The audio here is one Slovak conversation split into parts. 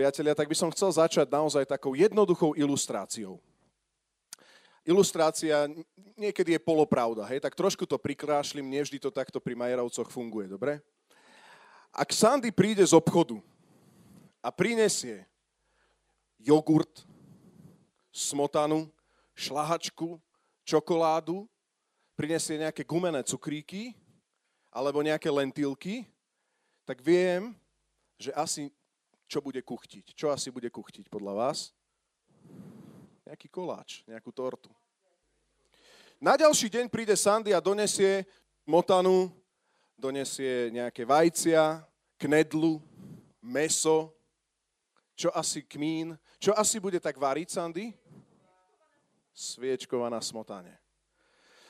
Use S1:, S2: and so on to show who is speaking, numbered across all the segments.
S1: priatelia, tak by som chcel začať naozaj takou jednoduchou ilustráciou. Ilustrácia niekedy je polopravda, hej, tak trošku to prikrášlim, nevždy to takto pri Majerovcoch funguje, dobre? Ak Sandy príde z obchodu a prinesie jogurt, smotanu, šlahačku, čokoládu, prinesie nejaké gumené cukríky alebo nejaké lentilky, tak viem, že asi čo bude kuchtiť. Čo asi bude kuchtiť podľa vás? Nejaký koláč, nejakú tortu. Na ďalší deň príde Sandy a donesie motanu, donesie nejaké vajcia, knedlu, meso, čo asi kmín, čo asi bude tak variť, Sandy? Sviečkova na smotane.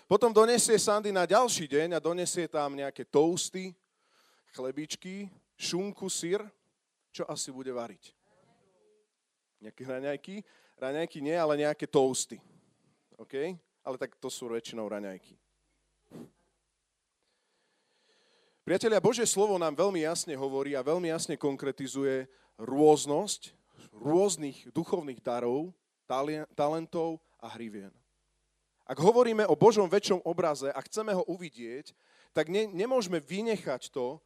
S1: Potom donesie Sandy na ďalší deň a donesie tam nejaké toasty, chlebičky, šunku, syr. Čo asi bude variť? Nejaké raňajky? Raňajky nie, ale nejaké toasty. OK? Ale tak to sú väčšinou raňajky. Priatelia, Božie slovo nám veľmi jasne hovorí a veľmi jasne konkretizuje rôznosť rôznych duchovných darov, talentov a hrivien. Ak hovoríme o Božom väčšom obraze a chceme ho uvidieť, tak ne, nemôžeme vynechať to,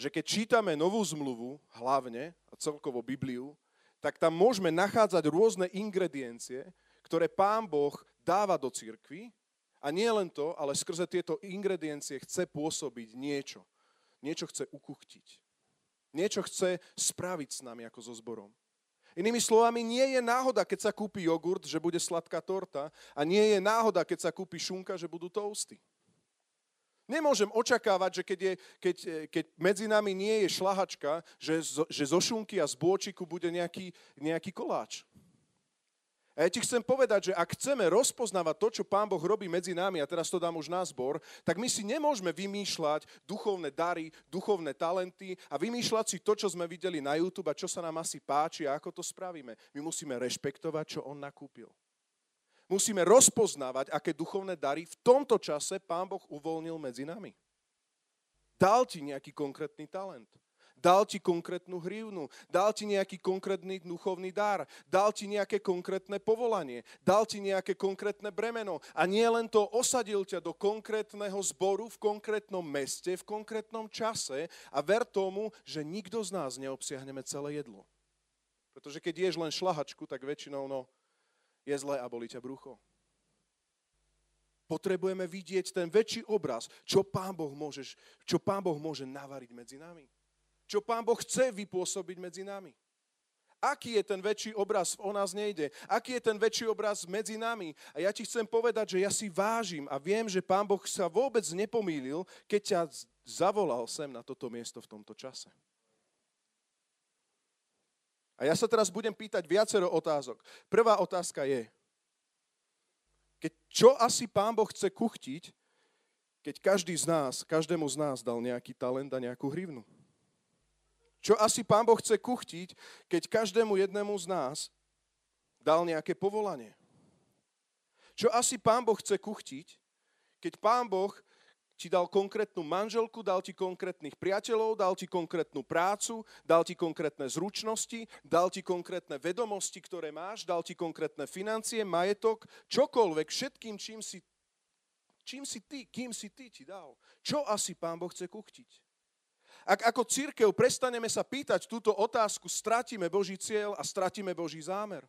S1: že keď čítame novú zmluvu, hlavne a celkovo Bibliu, tak tam môžeme nachádzať rôzne ingrediencie, ktoré Pán Boh dáva do cirkvy a nie len to, ale skrze tieto ingrediencie chce pôsobiť niečo. Niečo chce ukuchtiť. Niečo chce spraviť s nami ako so zborom. Inými slovami, nie je náhoda, keď sa kúpi jogurt, že bude sladká torta a nie je náhoda, keď sa kúpi šunka, že budú toasty. Nemôžem očakávať, že keď, je, keď, keď medzi nami nie je šlahačka, že, zo, že zo šunky a z bôčiku bude nejaký, nejaký koláč. A ja ti chcem povedať, že ak chceme rozpoznávať to, čo Pán Boh robí medzi nami, a teraz to dám už na zbor, tak my si nemôžeme vymýšľať duchovné dary, duchovné talenty a vymýšľať si to, čo sme videli na YouTube a čo sa nám asi páči a ako to spravíme. My musíme rešpektovať, čo On nakúpil musíme rozpoznávať, aké duchovné dary v tomto čase Pán Boh uvoľnil medzi nami. Dal ti nejaký konkrétny talent. Dal ti konkrétnu hrivnu, dal ti nejaký konkrétny duchovný dar, dal ti nejaké konkrétne povolanie, dal ti nejaké konkrétne bremeno a nie len to, osadil ťa do konkrétneho zboru v konkrétnom meste, v konkrétnom čase a ver tomu, že nikto z nás neobsiahneme celé jedlo. Pretože keď ješ len šlahačku, tak väčšinou no, je zlé a bolí ťa brucho. Potrebujeme vidieť ten väčší obraz, čo Pán Boh môže, čo Pán boh môže navariť medzi nami. Čo Pán Boh chce vypôsobiť medzi nami. Aký je ten väčší obraz, o nás nejde. Aký je ten väčší obraz medzi nami. A ja ti chcem povedať, že ja si vážim a viem, že Pán Boh sa vôbec nepomýlil, keď ťa zavolal sem na toto miesto v tomto čase. A ja sa teraz budem pýtať viacero otázok. Prvá otázka je, keď čo asi Pán Boh chce kuchtiť, keď každý z nás, každému z nás dal nejaký talent a nejakú hrivnu? Čo asi Pán Boh chce kuchtiť, keď každému jednému z nás dal nejaké povolanie? Čo asi Pán Boh chce kuchtiť, keď Pán Boh ti dal konkrétnu manželku, dal ti konkrétnych priateľov, dal ti konkrétnu prácu, dal ti konkrétne zručnosti, dal ti konkrétne vedomosti, ktoré máš, dal ti konkrétne financie, majetok, čokoľvek, všetkým, čím si, čím si ty, kým si ty ti dal. Čo asi Pán Boh chce kuchtiť? Ak ako církev prestaneme sa pýtať túto otázku, stratíme Boží cieľ a stratíme Boží zámer.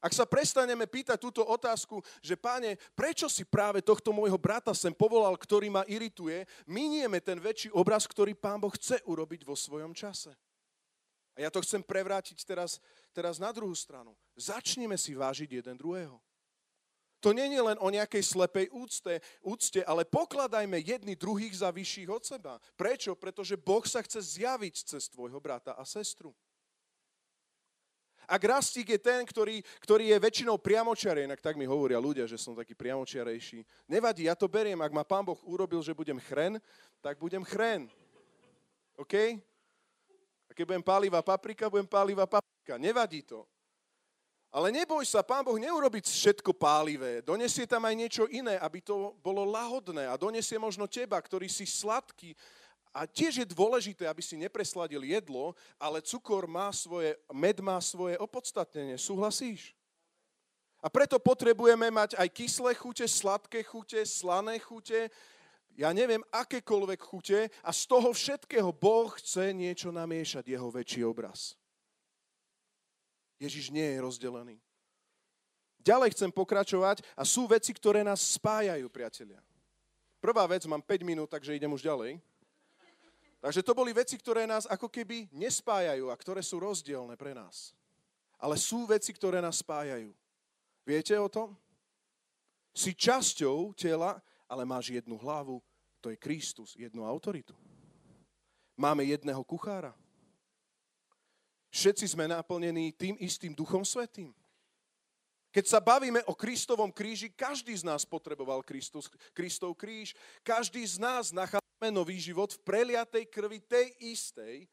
S1: Ak sa prestaneme pýtať túto otázku, že páne, prečo si práve tohto môjho brata sem povolal, ktorý ma irituje, minieme ten väčší obraz, ktorý pán Boh chce urobiť vo svojom čase. A ja to chcem prevrátiť teraz, teraz na druhú stranu. Začneme si vážiť jeden druhého. To nie je len o nejakej slepej úcte, úcte, ale pokladajme jedni druhých za vyšších od seba. Prečo? Pretože Boh sa chce zjaviť cez tvojho brata a sestru. Ak rastík je ten, ktorý, ktorý je väčšinou priamočiarý, inak tak mi hovoria ľudia, že som taký priamočiarejší. Nevadí, ja to beriem, ak ma pán Boh urobil, že budem chren, tak budem chren. OK? A keď budem pálivá paprika, budem pálivá paprika. Nevadí to. Ale neboj sa, pán Boh neurobiť všetko pálivé. Donesie tam aj niečo iné, aby to bolo lahodné. A donesie možno teba, ktorý si sladký A tiež je dôležité, aby si nepresladil jedlo, ale cukor má svoje, med má svoje opodstatnenie. Súhlasíš? A preto potrebujeme mať aj kyslé chute, sladké chute, slané chute, ja neviem, akékoľvek chute a z toho všetkého Boh chce niečo namiešať, jeho väčší obraz. Ježiš nie je rozdelený. Ďalej chcem pokračovať a sú veci, ktoré nás spájajú, priatelia. Prvá vec, mám 5 minút, takže idem už ďalej. Takže to boli veci, ktoré nás ako keby nespájajú a ktoré sú rozdielne pre nás. Ale sú veci, ktoré nás spájajú. Viete o tom? Si časťou tela ale máš jednu hlavu, to je Kristus, jednu autoritu. Máme jedného kuchára. Všetci sme naplnení tým istým Duchom Svetým. Keď sa bavíme o Kristovom kríži, každý z nás potreboval Kristus, Kristov kríž. Každý z nás nachádzame nový život v preliatej krvi tej istej,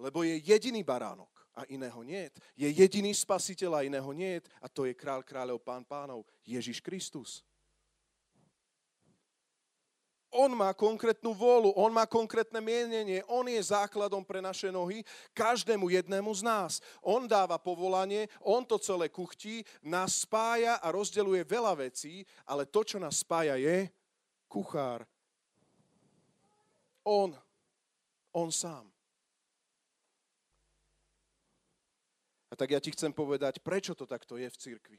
S1: lebo je jediný baránok a iného nie. Je jediný spasiteľ a iného nie. A to je král kráľov, pán pánov, Ježiš Kristus. On má konkrétnu vôľu, on má konkrétne mienenie, on je základom pre naše nohy, každému jednému z nás. On dáva povolanie, on to celé kuchtí, nás spája a rozdeluje veľa vecí, ale to, čo nás spája, je kuchár. On. On sám. A tak ja ti chcem povedať, prečo to takto je v cirkvi.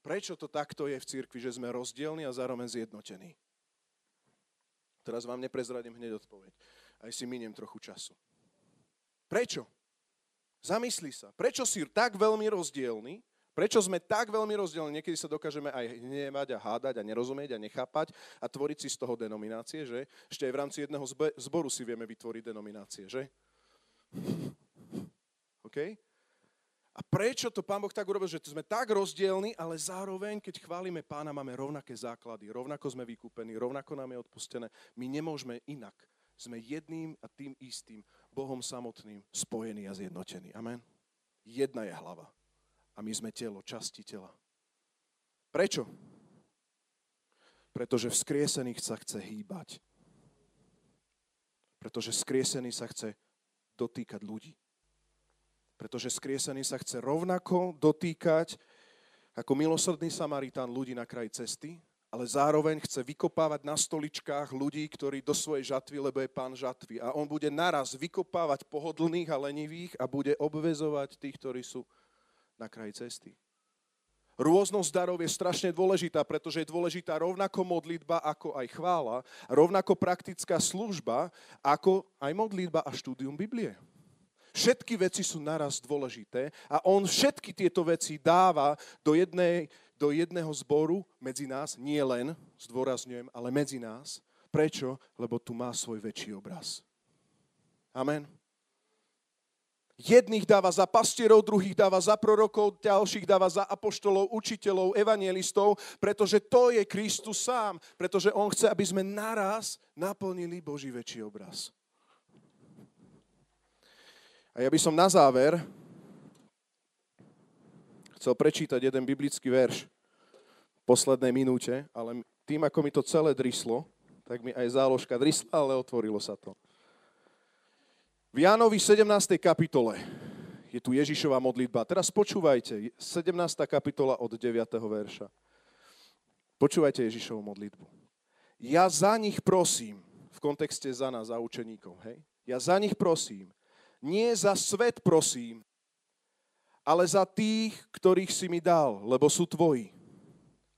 S1: Prečo to takto je v cirkvi, že sme rozdielni a zároveň zjednotení? Teraz vám neprezradím hneď odpoveď. Aj si miniem trochu času. Prečo? Zamysli sa. Prečo si tak veľmi rozdielný? Prečo sme tak veľmi rozdielni? Niekedy sa dokážeme aj hnevať a hádať a nerozumieť a nechápať a tvoriť si z toho denominácie, že? Ešte aj v rámci jedného zboru si vieme vytvoriť denominácie, že? OK? A prečo to Pán Boh tak urobil, že sme tak rozdielni, ale zároveň, keď chválime Pána, máme rovnaké základy, rovnako sme vykúpení, rovnako nám je odpustené. My nemôžeme inak. Sme jedným a tým istým Bohom samotným spojení a zjednotení. Amen. Jedna je hlava. A my sme telo, časti tela. Prečo? Pretože vzkriesených sa chce hýbať. Pretože vzkriesený sa chce dotýkať ľudí pretože skriesený sa chce rovnako dotýkať ako milosrdný Samaritán ľudí na kraji cesty, ale zároveň chce vykopávať na stoličkách ľudí, ktorí do svojej žatvy, lebo je pán žatvy. A on bude naraz vykopávať pohodlných a lenivých a bude obvezovať tých, ktorí sú na kraji cesty. Rôznosť darov je strašne dôležitá, pretože je dôležitá rovnako modlitba, ako aj chvála, rovnako praktická služba, ako aj modlitba a štúdium Biblie. Všetky veci sú naraz dôležité a on všetky tieto veci dáva do, jednej, do jedného zboru medzi nás, nie len, zdôrazňujem, ale medzi nás. Prečo? Lebo tu má svoj väčší obraz. Amen. Jedných dáva za pastierov, druhých dáva za prorokov, ďalších dáva za apoštolov, učiteľov, evangelistov, pretože to je Kristus sám, pretože On chce, aby sme naraz naplnili Boží väčší obraz. A ja by som na záver chcel prečítať jeden biblický verš v poslednej minúte, ale tým, ako mi to celé drislo, tak mi aj záložka drisla, ale otvorilo sa to. V Jánovi 17. kapitole je tu Ježišová modlitba. Teraz počúvajte, 17. kapitola od 9. verša. Počúvajte Ježišovú modlitbu. Ja za nich prosím, v kontexte za nás, za učeníkov, hej? Ja za nich prosím, nie za svet prosím, ale za tých, ktorých si mi dal, lebo sú tvoji.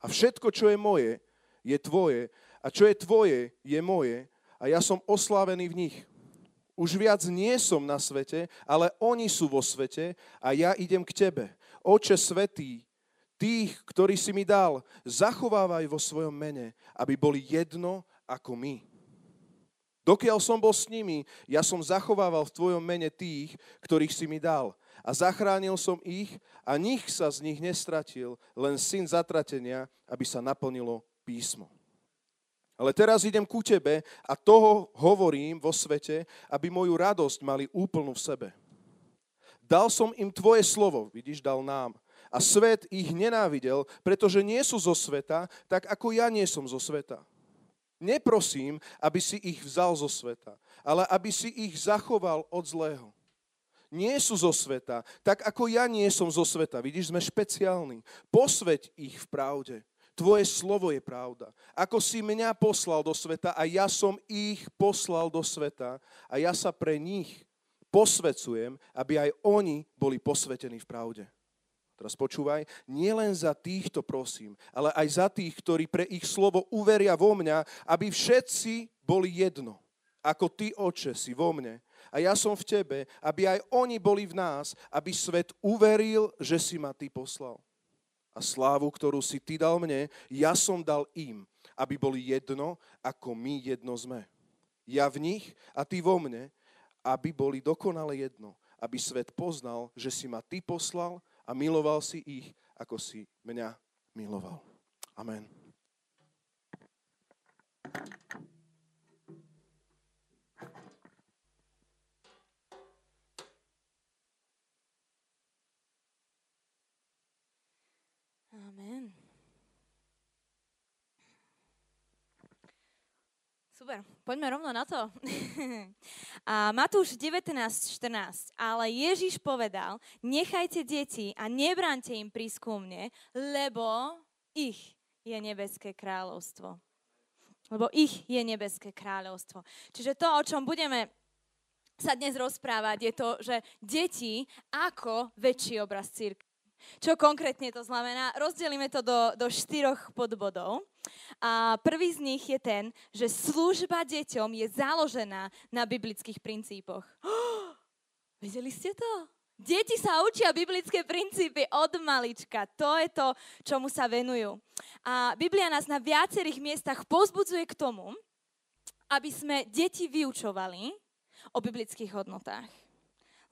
S1: A všetko, čo je moje, je tvoje. A čo je tvoje, je moje. A ja som oslávený v nich. Už viac nie som na svete, ale oni sú vo svete a ja idem k tebe. Oče svetý, tých, ktorí si mi dal, zachovávaj vo svojom mene, aby boli jedno ako my. Dokiaľ som bol s nimi, ja som zachovával v tvojom mene tých, ktorých si mi dal. A zachránil som ich a nich sa z nich nestratil, len syn zatratenia, aby sa naplnilo písmo. Ale teraz idem ku tebe a toho hovorím vo svete, aby moju radosť mali úplnú v sebe. Dal som im tvoje slovo, vidíš, dal nám. A svet ich nenávidel, pretože nie sú zo sveta, tak ako ja nie som zo sveta. Neprosím, aby si ich vzal zo sveta, ale aby si ich zachoval od zlého. Nie sú zo sveta, tak ako ja nie som zo sveta. Vidíš, sme špeciálni. Posveď ich v pravde. Tvoje slovo je pravda. Ako si mňa poslal do sveta a ja som ich poslal do sveta a ja sa pre nich posvecujem, aby aj oni boli posvetení v pravde. Teraz počúvaj, nielen za týchto prosím, ale aj za tých, ktorí pre ich slovo uveria vo mňa, aby všetci boli jedno. Ako ty, oče, si vo mne a ja som v tebe, aby aj oni boli v nás, aby svet uveril, že si ma ty poslal. A slávu, ktorú si ty dal mne, ja som dal im, aby boli jedno, ako my jedno sme. Ja v nich a ty vo mne, aby boli dokonale jedno, aby svet poznal, že si ma ty poslal a miloval si ich, ako si mňa miloval. Amen.
S2: Amen. Super, poďme rovno na to. a Matúš 19.14. Ale Ježiš povedal, nechajte deti a nebrante im prísť ku mne, lebo ich je nebeské kráľovstvo. Lebo ich je nebeské kráľovstvo. Čiže to, o čom budeme sa dnes rozprávať, je to, že deti ako väčší obraz církve. Čo konkrétne to znamená? Rozdelíme to do, do štyroch podbodov. A prvý z nich je ten, že služba deťom je založená na biblických princípoch. Oh, vedeli ste to? Deti sa učia biblické princípy od malička. To je to, čomu sa venujú. A Biblia nás na viacerých miestach pozbudzuje k tomu, aby sme deti vyučovali o biblických hodnotách.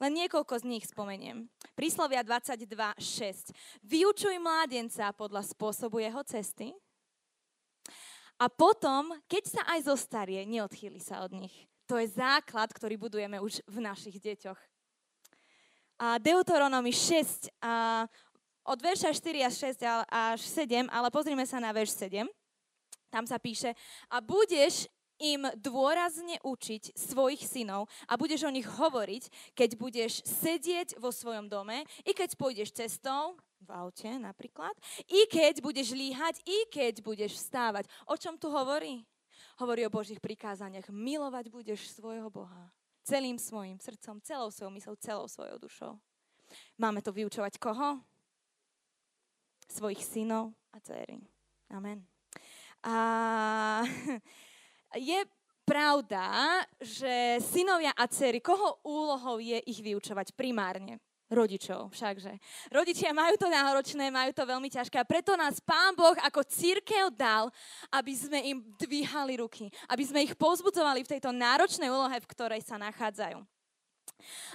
S2: Len niekoľko z nich spomeniem. Príslovia 22.6. Vyučuj mládenca podľa spôsobu jeho cesty a potom, keď sa aj zostarie, neodchýli sa od nich. To je základ, ktorý budujeme už v našich deťoch. A Deuteronomy 6, a od verša 4 až 6 až 7, ale pozrime sa na verš 7. Tam sa píše, a budeš im dôrazne učiť svojich synov a budeš o nich hovoriť, keď budeš sedieť vo svojom dome, i keď pôjdeš cestou, v aute napríklad, i keď budeš líhať, i keď budeš vstávať. O čom tu hovorí? Hovorí o Božích prikázaniach. Milovať budeš svojho Boha. Celým svojim srdcom, celou svojou myslou, celou svojou dušou. Máme to vyučovať koho? Svojich synov a dcery. Amen. A je pravda, že synovia a dcery, koho úlohou je ich vyučovať primárne? Rodičov všakže. Rodičia majú to náročné, majú to veľmi ťažké a preto nás Pán Boh ako církev dal, aby sme im dvíhali ruky, aby sme ich pozbudzovali v tejto náročnej úlohe, v ktorej sa nachádzajú.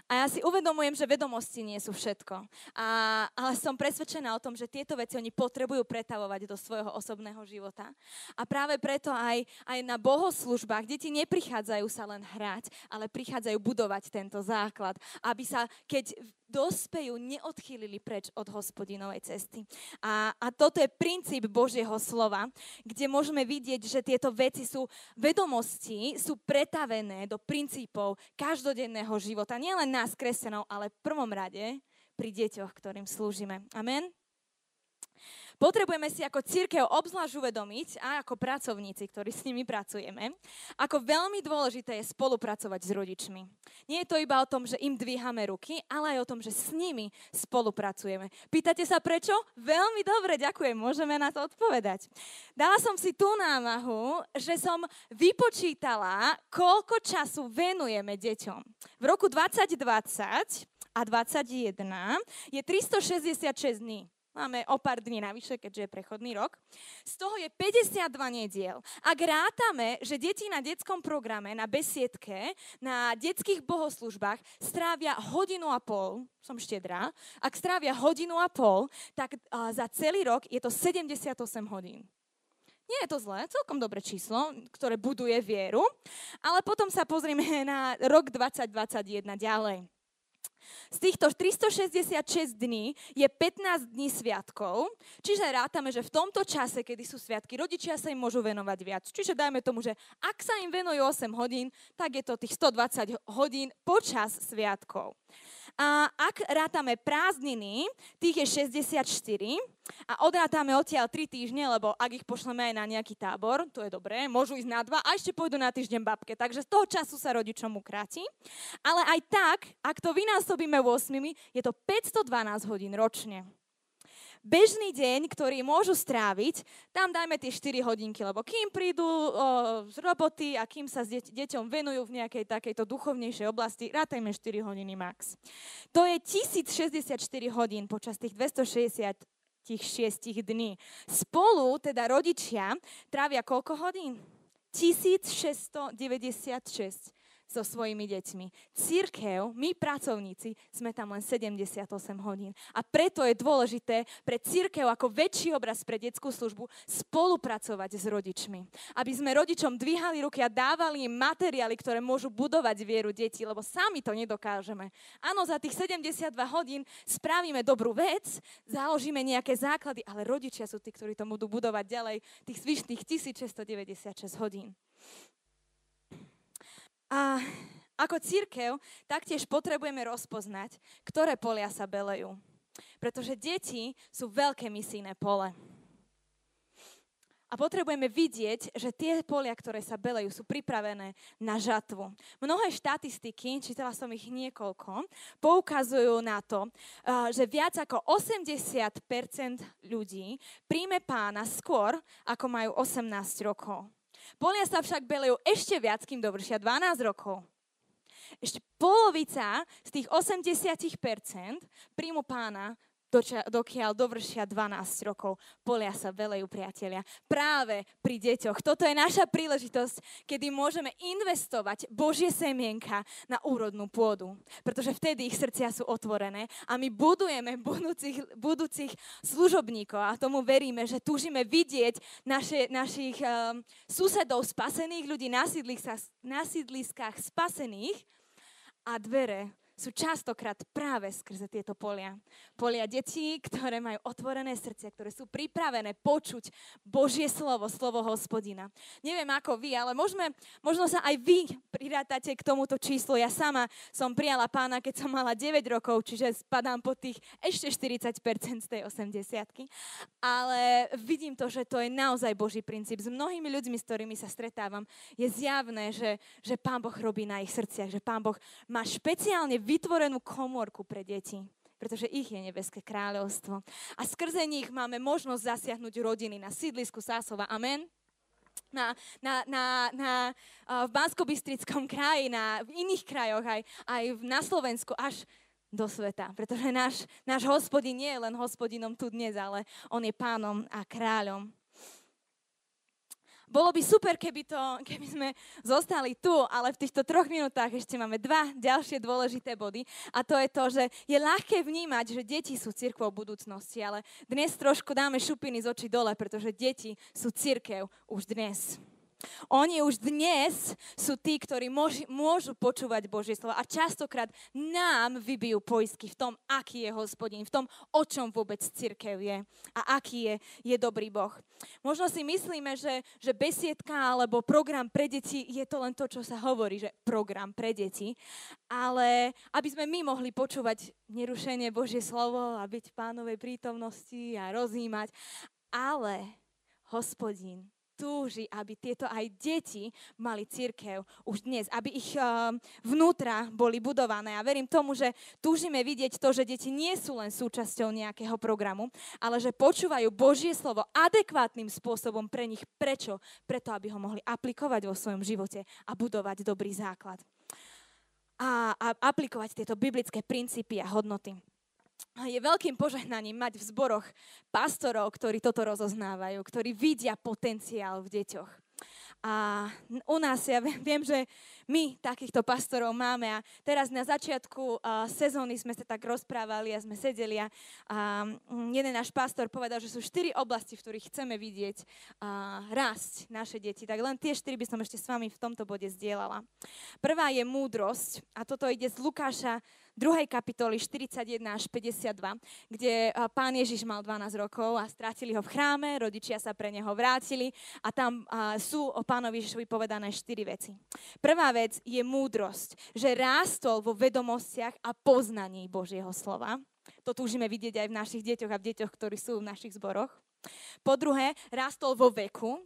S2: A ja si uvedomujem, že vedomosti nie sú všetko. A, ale som presvedčená o tom, že tieto veci oni potrebujú pretavovať do svojho osobného života. A práve preto aj, aj na bohoslužbách deti neprichádzajú sa len hrať, ale prichádzajú budovať tento základ, aby sa, keď dospejú, neodchýlili preč od hospodinovej cesty. A, a toto je princíp Božieho slova, kde môžeme vidieť, že tieto veci sú, vedomosti sú pretavené do princípov každodenného života. Nielen nás, kresťanov, ale v prvom rade pri deťoch, ktorým slúžime. Amen. Potrebujeme si ako církev obzvlášť uvedomiť, a ako pracovníci, ktorí s nimi pracujeme, ako veľmi dôležité je spolupracovať s rodičmi. Nie je to iba o tom, že im dvíhame ruky, ale aj o tom, že s nimi spolupracujeme. Pýtate sa prečo? Veľmi dobre, ďakujem, môžeme na to odpovedať. Dala som si tú námahu, že som vypočítala, koľko času venujeme deťom. V roku 2020 a 2021 je 366 dní. Máme o pár dní navyše, keďže je prechodný rok. Z toho je 52 nediel. Ak rátame, že deti na detskom programe, na besiedke, na detských bohoslužbách strávia hodinu a pol, som štedrá, ak strávia hodinu a pol, tak za celý rok je to 78 hodín. Nie je to zlé, celkom dobré číslo, ktoré buduje vieru, ale potom sa pozrieme na rok 2021 ďalej. Z týchto 366 dní je 15 dní sviatkov, čiže rátame, že v tomto čase, kedy sú sviatky, rodičia sa im môžu venovať viac. Čiže dajme tomu, že ak sa im venujú 8 hodín, tak je to tých 120 hodín počas sviatkov. A ak rátame prázdniny, tých je 64 a odrátame odtiaľ 3 týždne, lebo ak ich pošleme aj na nejaký tábor, to je dobré, môžu ísť na dva a ešte pôjdu na týždeň babke, takže z toho času sa rodičom ukráti. Ale aj tak, ak to vynásobíme 8, je to 512 hodín ročne bežný deň, ktorý môžu stráviť, tam dajme tie 4 hodinky, lebo kým prídu o, z roboty a kým sa s deť, deťom venujú v nejakej takejto duchovnejšej oblasti, rátajme 4 hodiny max. To je 1064 hodín počas tých 260 tých šiestich dní. Spolu, teda rodičia, trávia koľko hodín? 1696 so svojimi deťmi. Církev, my pracovníci, sme tam len 78 hodín. A preto je dôležité pre církev ako väčší obraz pre detskú službu spolupracovať s rodičmi. Aby sme rodičom dvíhali ruky a dávali im materiály, ktoré môžu budovať vieru detí, lebo sami to nedokážeme. Áno, za tých 72 hodín spravíme dobrú vec, založíme nejaké základy, ale rodičia sú tí, ktorí to budú budovať ďalej tých zvyšných 1696 hodín. A ako církev taktiež potrebujeme rozpoznať, ktoré polia sa belejú. Pretože deti sú veľké misijné pole. A potrebujeme vidieť, že tie polia, ktoré sa belejú, sú pripravené na žatvu. Mnohé štatistiky, čítala som ich niekoľko, poukazujú na to, že viac ako 80% ľudí príjme pána skôr, ako majú 18 rokov. Polia sa však belejú ešte viac, kým dovršia 12 rokov. Ešte polovica z tých 80% príjmu pána dokiaľ dovršia 12 rokov. Polia sa velejú, priatelia. Práve pri deťoch. Toto je naša príležitosť, kedy môžeme investovať Božie semienka na úrodnú pôdu. Pretože vtedy ich srdcia sú otvorené a my budujeme budúcich, budúcich služobníkov a tomu veríme, že túžime vidieť naše, našich um, susedov spasených, ľudí na sídliskách spasených a dvere sú častokrát práve skrze tieto polia. Polia detí, ktoré majú otvorené srdce, ktoré sú pripravené počuť Božie slovo, slovo hospodina. Neviem ako vy, ale môžeme, možno sa aj vy prirátate k tomuto číslu. Ja sama som prijala pána, keď som mala 9 rokov, čiže spadám po tých ešte 40% z tej 80 Ale vidím to, že to je naozaj Boží princíp. S mnohými ľuďmi, s ktorými sa stretávam, je zjavné, že, že Pán Boh robí na ich srdciach, že Pán Boh má špeciálne vytvorenú komórku pre deti pretože ich je nebeské kráľovstvo. A skrze nich máme možnosť zasiahnuť rodiny na sídlisku Sásova. Amen na, na, na, na, v bansko kraji, na, v iných krajoch, aj, aj na Slovensku, až do sveta. Pretože náš, náš hospodin nie je len hospodinom tu dnes, ale on je pánom a kráľom. Bolo by super, keby, to, keby sme zostali tu, ale v týchto troch minútach ešte máme dva ďalšie dôležité body. A to je to, že je ľahké vnímať, že deti sú cirkvou budúcnosti, ale dnes trošku dáme šupiny z očí dole, pretože deti sú cirkev už dnes. Oni už dnes sú tí, ktorí môžu, môžu počúvať Božie slovo a častokrát nám vybijú poisky v tom, aký je hospodin, v tom, o čom vôbec církev je a aký je, je dobrý Boh. Možno si myslíme, že, že besiedka alebo program pre deti je to len to, čo sa hovorí, že program pre deti, ale aby sme my mohli počúvať nerušenie Božie slovo a byť v pánovej prítomnosti a rozímať, ale hospodin túži, aby tieto aj deti mali církev už dnes, aby ich um, vnútra boli budované. A verím tomu, že túžime vidieť to, že deti nie sú len súčasťou nejakého programu, ale že počúvajú Božie slovo adekvátnym spôsobom pre nich. Prečo? Preto, aby ho mohli aplikovať vo svojom živote a budovať dobrý základ. A, a aplikovať tieto biblické princípy a hodnoty je veľkým požehnaním mať v zboroch pastorov, ktorí toto rozoznávajú, ktorí vidia potenciál v deťoch. A u nás, ja viem, že my takýchto pastorov máme a teraz na začiatku sezóny sme sa tak rozprávali a sme sedeli a um, jeden náš pastor povedal, že sú štyri oblasti, v ktorých chceme vidieť rásť naše deti. Tak len tie štyri by som ešte s vami v tomto bode zdieľala. Prvá je múdrosť a toto ide z Lukáša 2. kapitoly 41 až 52, kde pán Ježiš mal 12 rokov a strátili ho v chráme, rodičia sa pre neho vrátili a tam sú o pánovi Ježišovi povedané 4 veci. Prvá vec je múdrosť, že rástol vo vedomostiach a poznaní Božieho slova. To túžime vidieť aj v našich deťoch a v deťoch, ktorí sú v našich zboroch. Po druhé, rástol vo veku,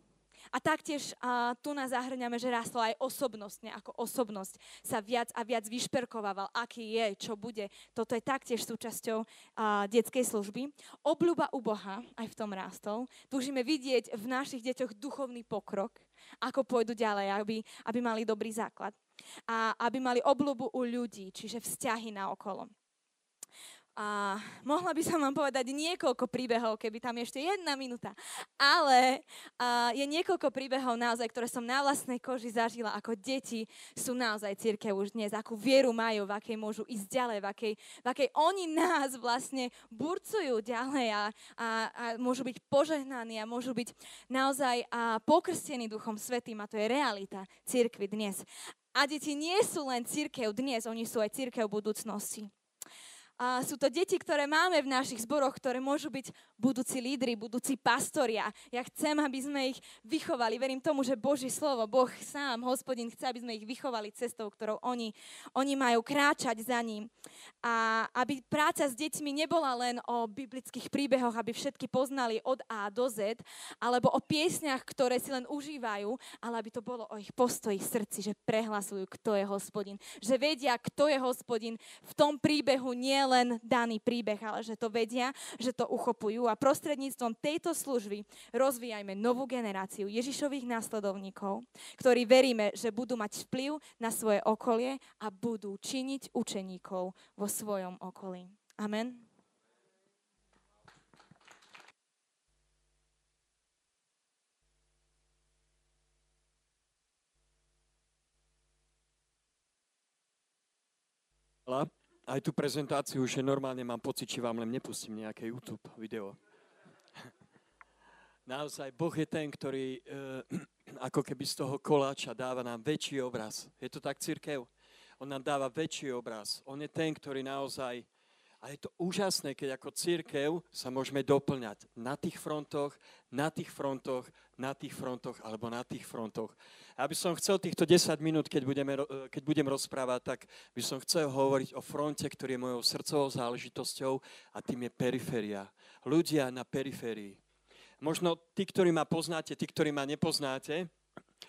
S2: a taktiež a, tu nás zahrňame, že rastol aj osobnostne, ako osobnosť sa viac a viac vyšperkovával, aký je, čo bude. Toto je taktiež súčasťou a, detskej služby. Obľuba u Boha aj v tom rástol. Túžime vidieť v našich deťoch duchovný pokrok, ako pôjdu ďalej, aby, aby mali dobrý základ. A aby mali obľubu u ľudí, čiže vzťahy na okolo. A mohla by som vám povedať niekoľko príbehov, keby tam ešte jedna minúta. Ale a, je niekoľko príbehov naozaj, ktoré som na vlastnej koži zažila, ako deti sú naozaj církev už dnes, akú vieru majú, v akej môžu ísť ďalej, v akej, v akej oni nás vlastne burcujú ďalej a, a, a môžu byť požehnaní a môžu byť naozaj a, pokrstení Duchom Svetým a to je realita církvy dnes. A deti nie sú len církev dnes, oni sú aj církev budúcnosti. A sú to deti, ktoré máme v našich zboroch, ktoré môžu byť budúci lídry, budúci pastoria. Ja chcem, aby sme ich vychovali. Verím tomu, že Boží slovo, Boh sám, hospodin chce, aby sme ich vychovali cestou, ktorou oni, oni majú kráčať za ním. A aby práca s deťmi nebola len o biblických príbehoch, aby všetky poznali od A do Z, alebo o piesňach, ktoré si len užívajú, ale aby to bolo o ich postoji v srdci, že prehlasujú, kto je hospodin. Že vedia, kto je hospodin v tom príbehu nie len daný príbeh, ale že to vedia, že to uchopujú a prostredníctvom tejto služby rozvíjajme novú generáciu Ježišových následovníkov, ktorí veríme, že budú mať vplyv na svoje okolie a budú činiť učeníkov vo svojom okolí. Amen.
S3: Hvala aj tú prezentáciu, že normálne mám pocit, či vám len nepustím nejaké YouTube video. Naozaj, Boh je ten, ktorý e, ako keby z toho koláča dáva nám väčší obraz. Je to tak, církev? On nám dáva väčší obraz. On je ten, ktorý naozaj a je to úžasné, keď ako církev sa môžeme doplňať na tých frontoch, na tých frontoch, na tých frontoch alebo na tých frontoch. A by som chcel týchto 10 minút, keď, budeme, keď budem rozprávať, tak by som chcel hovoriť o fronte, ktorý je mojou srdcovou záležitosťou a tým je periféria. Ľudia na periférii. Možno tí, ktorí ma poznáte, tí, ktorí ma nepoznáte,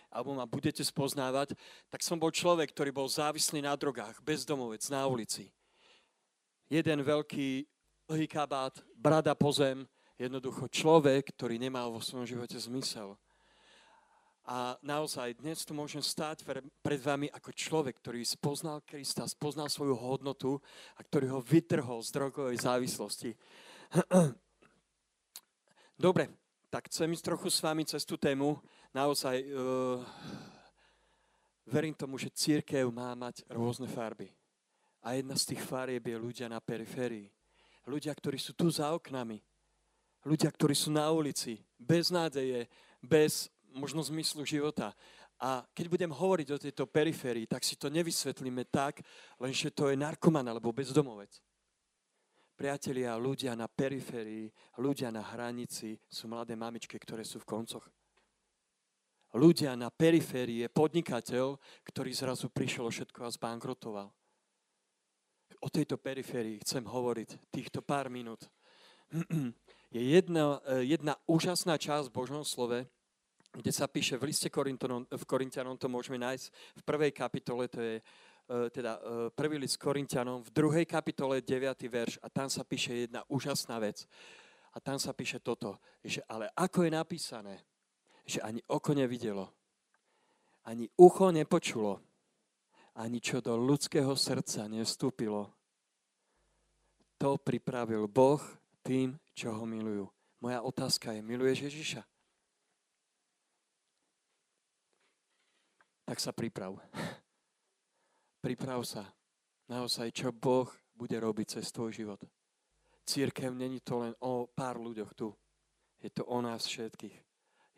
S3: alebo ma budete spoznávať, tak som bol človek, ktorý bol závislý na drogách, bezdomovec na ulici jeden veľký dlhý kabát, brada po zem, jednoducho človek, ktorý nemal vo svojom živote zmysel. A naozaj dnes tu môžem stáť pred vami ako človek, ktorý spoznal Krista, spoznal svoju hodnotu a ktorý ho vytrhol z drogovej závislosti. Dobre, tak chcem ísť trochu s vami cez tú tému. Naozaj uh, verím tomu, že církev má mať rôzne farby. A jedna z tých farieb je ľudia na periférii. Ľudia, ktorí sú tu za oknami. Ľudia, ktorí sú na ulici, bez nádeje, bez možno zmyslu života. A keď budem hovoriť o tejto periférii, tak si to nevysvetlíme tak, lenže to je narkoman alebo bezdomovec. Priatelia, ľudia na periférii, ľudia na hranici sú mladé mamičky, ktoré sú v koncoch. Ľudia na periférii je podnikateľ, ktorý zrazu prišiel všetko a zbankrotoval o tejto periférii chcem hovoriť týchto pár minút. Je jedna, jedna úžasná časť v Božom slove, kde sa píše v liste Korintianom, v Korintianom to môžeme nájsť v prvej kapitole, to je e, teda e, prvý list Korintianom, v druhej kapitole 9. verš a tam sa píše jedna úžasná vec. A tam sa píše toto, že ale ako je napísané, že ani oko nevidelo, ani ucho nepočulo, ani čo do ľudského srdca nevstúpilo. To pripravil Boh tým, čo ho milujú. Moja otázka je, miluješ Ježiša? Tak sa priprav. Priprav sa. Naozaj, čo Boh bude robiť cez tvoj život. Církev není to len o pár ľuďoch tu. Je to o nás všetkých.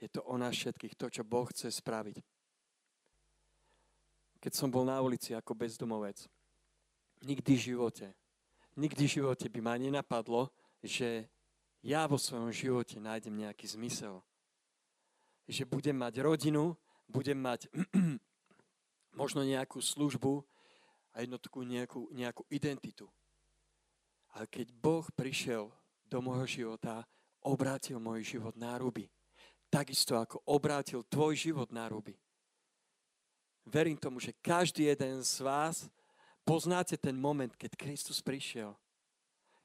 S3: Je to o nás všetkých, to, čo Boh chce spraviť keď som bol na ulici ako bezdomovec. nikdy v živote, nikdy v živote by ma nenapadlo, že ja vo svojom živote nájdem nejaký zmysel. Že budem mať rodinu, budem mať možno nejakú službu a jednotku nejakú, nejakú identitu. Ale keď Boh prišiel do môjho života, obrátil môj život na ruby. Takisto ako obrátil tvoj život na ruby. Verím tomu, že každý jeden z vás poznáte ten moment, keď Kristus prišiel.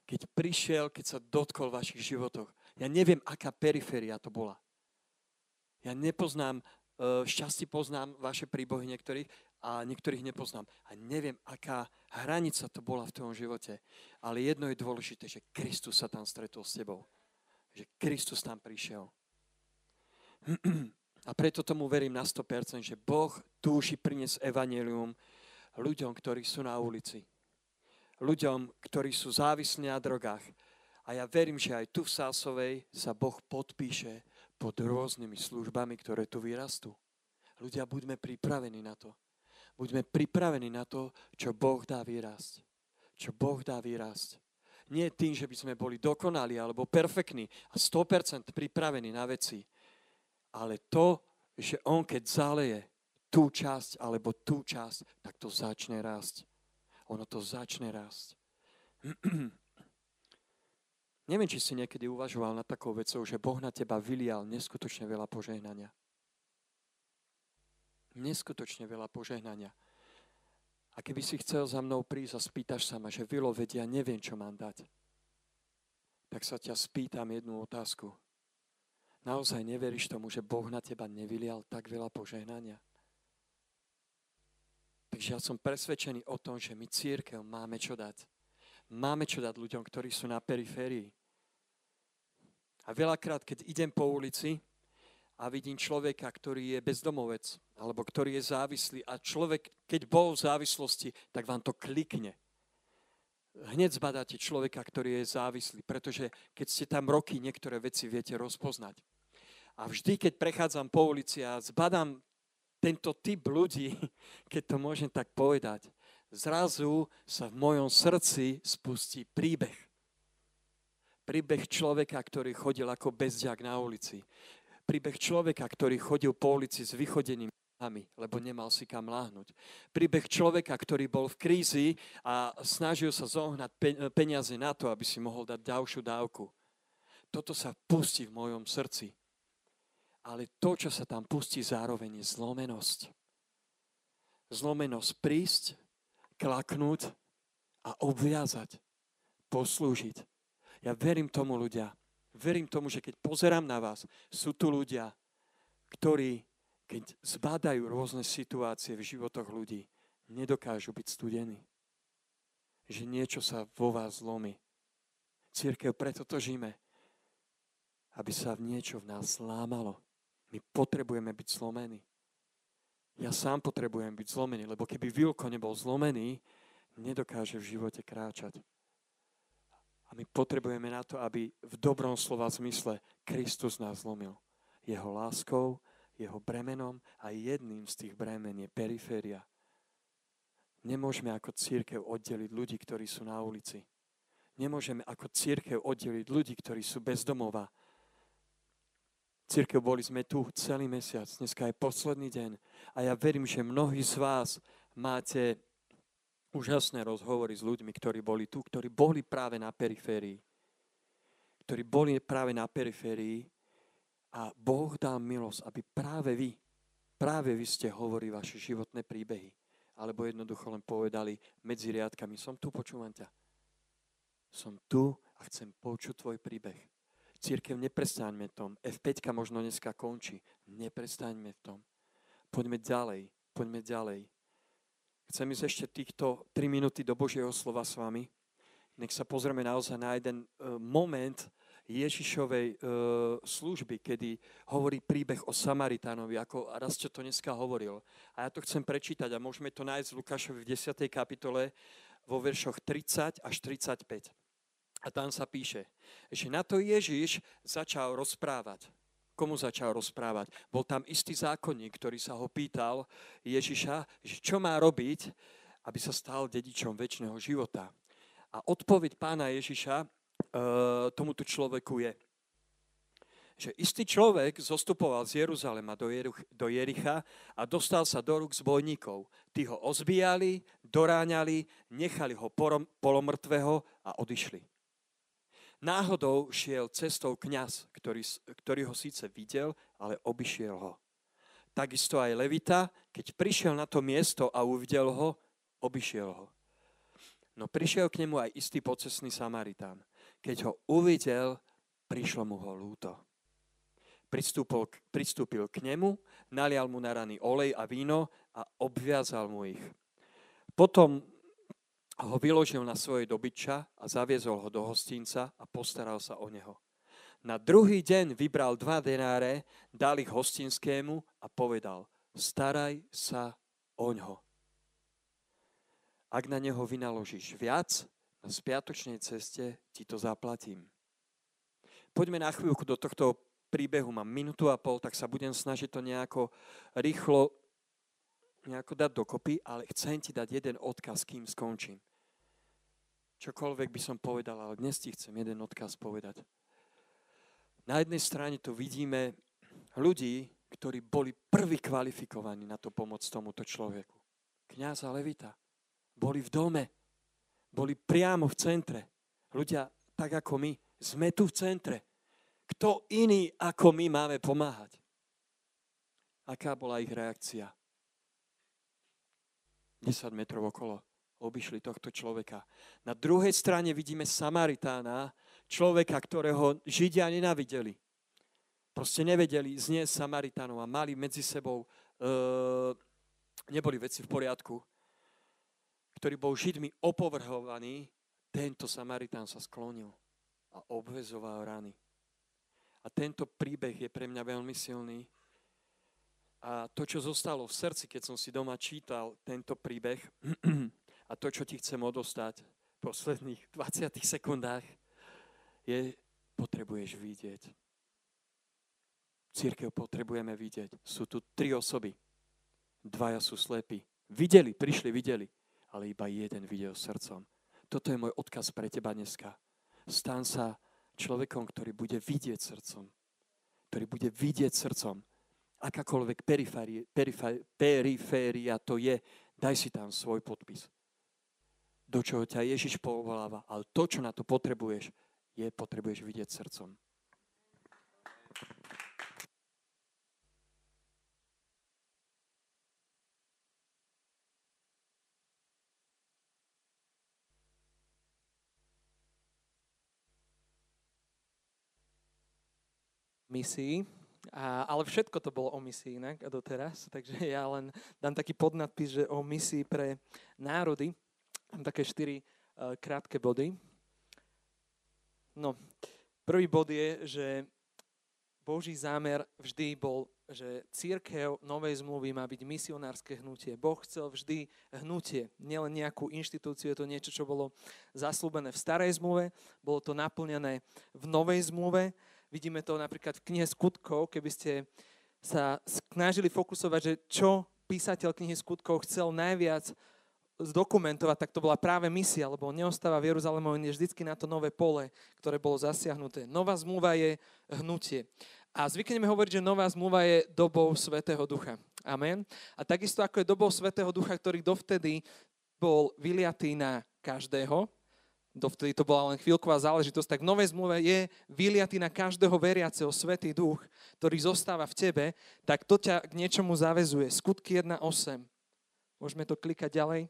S3: Keď prišiel, keď sa dotkol v vašich životoch. Ja neviem, aká periféria to bola. Ja nepoznám, e, šťastie poznám vaše príbohy niektorých a niektorých nepoznám. A neviem, aká hranica to bola v tom živote. Ale jedno je dôležité, že Kristus sa tam stretol s tebou. Že Kristus tam prišiel. A preto tomu verím na 100%, že Boh túži priniesť evanelium ľuďom, ktorí sú na ulici. Ľuďom, ktorí sú závislí na drogách. A ja verím, že aj tu v Sásovej sa Boh podpíše pod rôznymi službami, ktoré tu vyrastú. Ľudia, buďme pripravení na to. Buďme pripravení na to, čo Boh dá vyrásť. Čo Boh dá vyrásť. Nie tým, že by sme boli dokonali alebo perfektní a 100% pripravení na veci, ale to, že On keď zaleje tú časť alebo tú časť, tak to začne rásť. Ono to začne rásť. Neviem, či si niekedy uvažoval na takou vecou, že Boh na teba vylial neskutočne veľa požehnania neskutočne veľa požehnania. A keby si chcel za mnou prísť a spýtaš sa ma, že Vilo, vedia, neviem, čo mám dať, tak sa ťa spýtam jednu otázku. Naozaj neveríš tomu, že Boh na teba nevylial tak veľa požehnania? Takže ja som presvedčený o tom, že my církev máme čo dať. Máme čo dať ľuďom, ktorí sú na periférii. A veľakrát, keď idem po ulici, a vidím človeka, ktorý je bezdomovec alebo ktorý je závislý a človek, keď bol v závislosti, tak vám to klikne. Hneď zbadáte človeka, ktorý je závislý, pretože keď ste tam roky, niektoré veci viete rozpoznať. A vždy, keď prechádzam po ulici a zbadám tento typ ľudí, keď to môžem tak povedať, zrazu sa v mojom srdci spustí príbeh. Príbeh človeka, ktorý chodil ako bezďak na ulici príbeh človeka, ktorý chodil po ulici s vychodeným nohami, lebo nemal si kam láhnuť. Príbeh človeka, ktorý bol v krízi a snažil sa zohnať peniaze na to, aby si mohol dať ďalšiu dávku. Toto sa pustí v mojom srdci. Ale to, čo sa tam pustí zároveň, je zlomenosť. Zlomenosť prísť, klaknúť a obviazať, poslúžiť. Ja verím tomu ľudia, verím tomu, že keď pozerám na vás, sú tu ľudia, ktorí, keď zbadajú rôzne situácie v životoch ľudí, nedokážu byť studení. Že niečo sa vo vás zlomí. Církev, preto to žijeme. Aby sa niečo v nás zlámalo. My potrebujeme byť zlomení. Ja sám potrebujem byť zlomený, lebo keby Vilko nebol zlomený, nedokáže v živote kráčať. A my potrebujeme na to, aby v dobrom slova zmysle Kristus nás zlomil. Jeho láskou, jeho bremenom a jedným z tých bremen je periféria. Nemôžeme ako církev oddeliť ľudí, ktorí sú na ulici. Nemôžeme ako církev oddeliť ľudí, ktorí sú bezdomová. Církev boli sme tu celý mesiac, dneska je posledný deň a ja verím, že mnohí z vás máte úžasné rozhovory s ľuďmi, ktorí boli tu, ktorí boli práve na periférii. Ktorí boli práve na periférii a Boh dal milosť, aby práve vy, práve vy ste hovorili vaše životné príbehy. Alebo jednoducho len povedali medzi riadkami, som tu, počúvam ťa. Som tu a chcem počuť tvoj príbeh. Církev, neprestaňme v tom. F5 možno dneska končí. Neprestaňme v tom. Poďme ďalej. Poďme ďalej. Chcem ísť ešte týchto 3 minúty do Božieho slova s vami. Nech sa pozrieme naozaj na jeden uh, moment Ježišovej uh, služby, kedy hovorí príbeh o Samaritánovi, ako čo to dneska hovoril. A ja to chcem prečítať a môžeme to nájsť v Lukášovi v 10. kapitole vo veršoch 30 až 35. A tam sa píše, že na to Ježiš začal rozprávať komu začal rozprávať. Bol tam istý zákonník, ktorý sa ho pýtal Ježiša, že čo má robiť, aby sa stal dedičom väčšného života. A odpoveď pána Ježiša e, tomuto človeku je, že istý človek zostupoval z Jeruzalema do, Jeruch, do Jericha a dostal sa do rúk zbojníkov. Tí ho ozbíjali, doráňali, nechali ho polomrtvého a odišli. Náhodou šiel cestou kňaz, ktorý, ktorý ho síce videl, ale obišiel ho. Takisto aj Levita, keď prišiel na to miesto a uvidel ho, obišiel ho. No prišiel k nemu aj istý pocesný Samaritán. Keď ho uvidel, prišlo mu ho lúto pristúpil, pristúpil k nemu, nalial mu na rany olej a víno a obviazal mu ich. Potom ho vyložil na svoje dobyča a zaviezol ho do hostinca a postaral sa o neho. Na druhý deň vybral dva denáre, dal ich hostinskému a povedal, staraj sa o ňo. Ak na neho vynaložíš viac, na spiatočnej ceste ti to zaplatím. Poďme na chvíľku do tohto príbehu mám minútu a pol, tak sa budem snažiť to nejako rýchlo nejako dať dokopy, ale chcem ti dať jeden odkaz, kým skončím. Čokoľvek by som povedal, ale dnes ti chcem jeden odkaz povedať. Na jednej strane tu vidíme ľudí, ktorí boli prví kvalifikovaní na to pomoc tomuto človeku. Kňaz a levita. Boli v dome. Boli priamo v centre. Ľudia, tak ako my, sme tu v centre. Kto iný ako my máme pomáhať? Aká bola ich reakcia? 10 metrov okolo obišli tohto človeka. Na druhej strane vidíme Samaritána, človeka, ktorého Židia nenavideli. Proste nevedeli zniesť Samaritánov a mali medzi sebou, e, neboli veci v poriadku, ktorý bol Židmi opovrhovaný, tento Samaritán sa sklonil a obvezoval rany. A tento príbeh je pre mňa veľmi silný. A to, čo zostalo v srdci, keď som si doma čítal tento príbeh a to, čo ti chcem odostať v posledných 20 sekundách, je, potrebuješ vidieť. Církev potrebujeme vidieť. Sú tu tri osoby. Dvaja sú slepí. Videli, prišli, videli, ale iba jeden videl srdcom. Toto je môj odkaz pre teba dneska. Stan sa človekom, ktorý bude vidieť srdcom. Ktorý bude vidieť srdcom. Akákoľvek periféria, periféria to je, daj si tam svoj podpis. Do čoho ťa Ježiš povoláva. Ale to, čo na to potrebuješ, je, potrebuješ vidieť srdcom.
S4: misii, a, ale všetko to bolo o misii inak doteraz, takže ja len dám taký podnadpis, že o misii pre národy. Mám také štyri uh, krátke body. No, prvý bod je, že Boží zámer vždy bol, že církev novej zmluvy má byť misionárske hnutie. Boh chcel vždy hnutie, nielen nejakú inštitúciu, je to niečo, čo bolo zaslúbené v starej zmluve, bolo to naplnené v novej zmluve Vidíme to napríklad v knihe skutkov, keby ste sa snažili fokusovať, že čo písateľ knihy skutkov chcel najviac zdokumentovať, tak to bola práve misia, lebo on neostáva v Jeruzalemu, on je vždycky na to nové pole, ktoré bolo zasiahnuté. Nová zmluva je hnutie. A zvykneme hovoriť, že nová zmluva je dobou Svetého Ducha. Amen. A takisto ako je dobou Svetého Ducha, ktorý dovtedy bol vyliatý na každého, dovtedy to bola len chvíľková záležitosť, tak v Novej zmluve je vyliatý na každého veriaceho Svetý Duch, ktorý zostáva v tebe, tak to ťa k niečomu zavezuje. Skutky 1.8. Môžeme to klikať ďalej.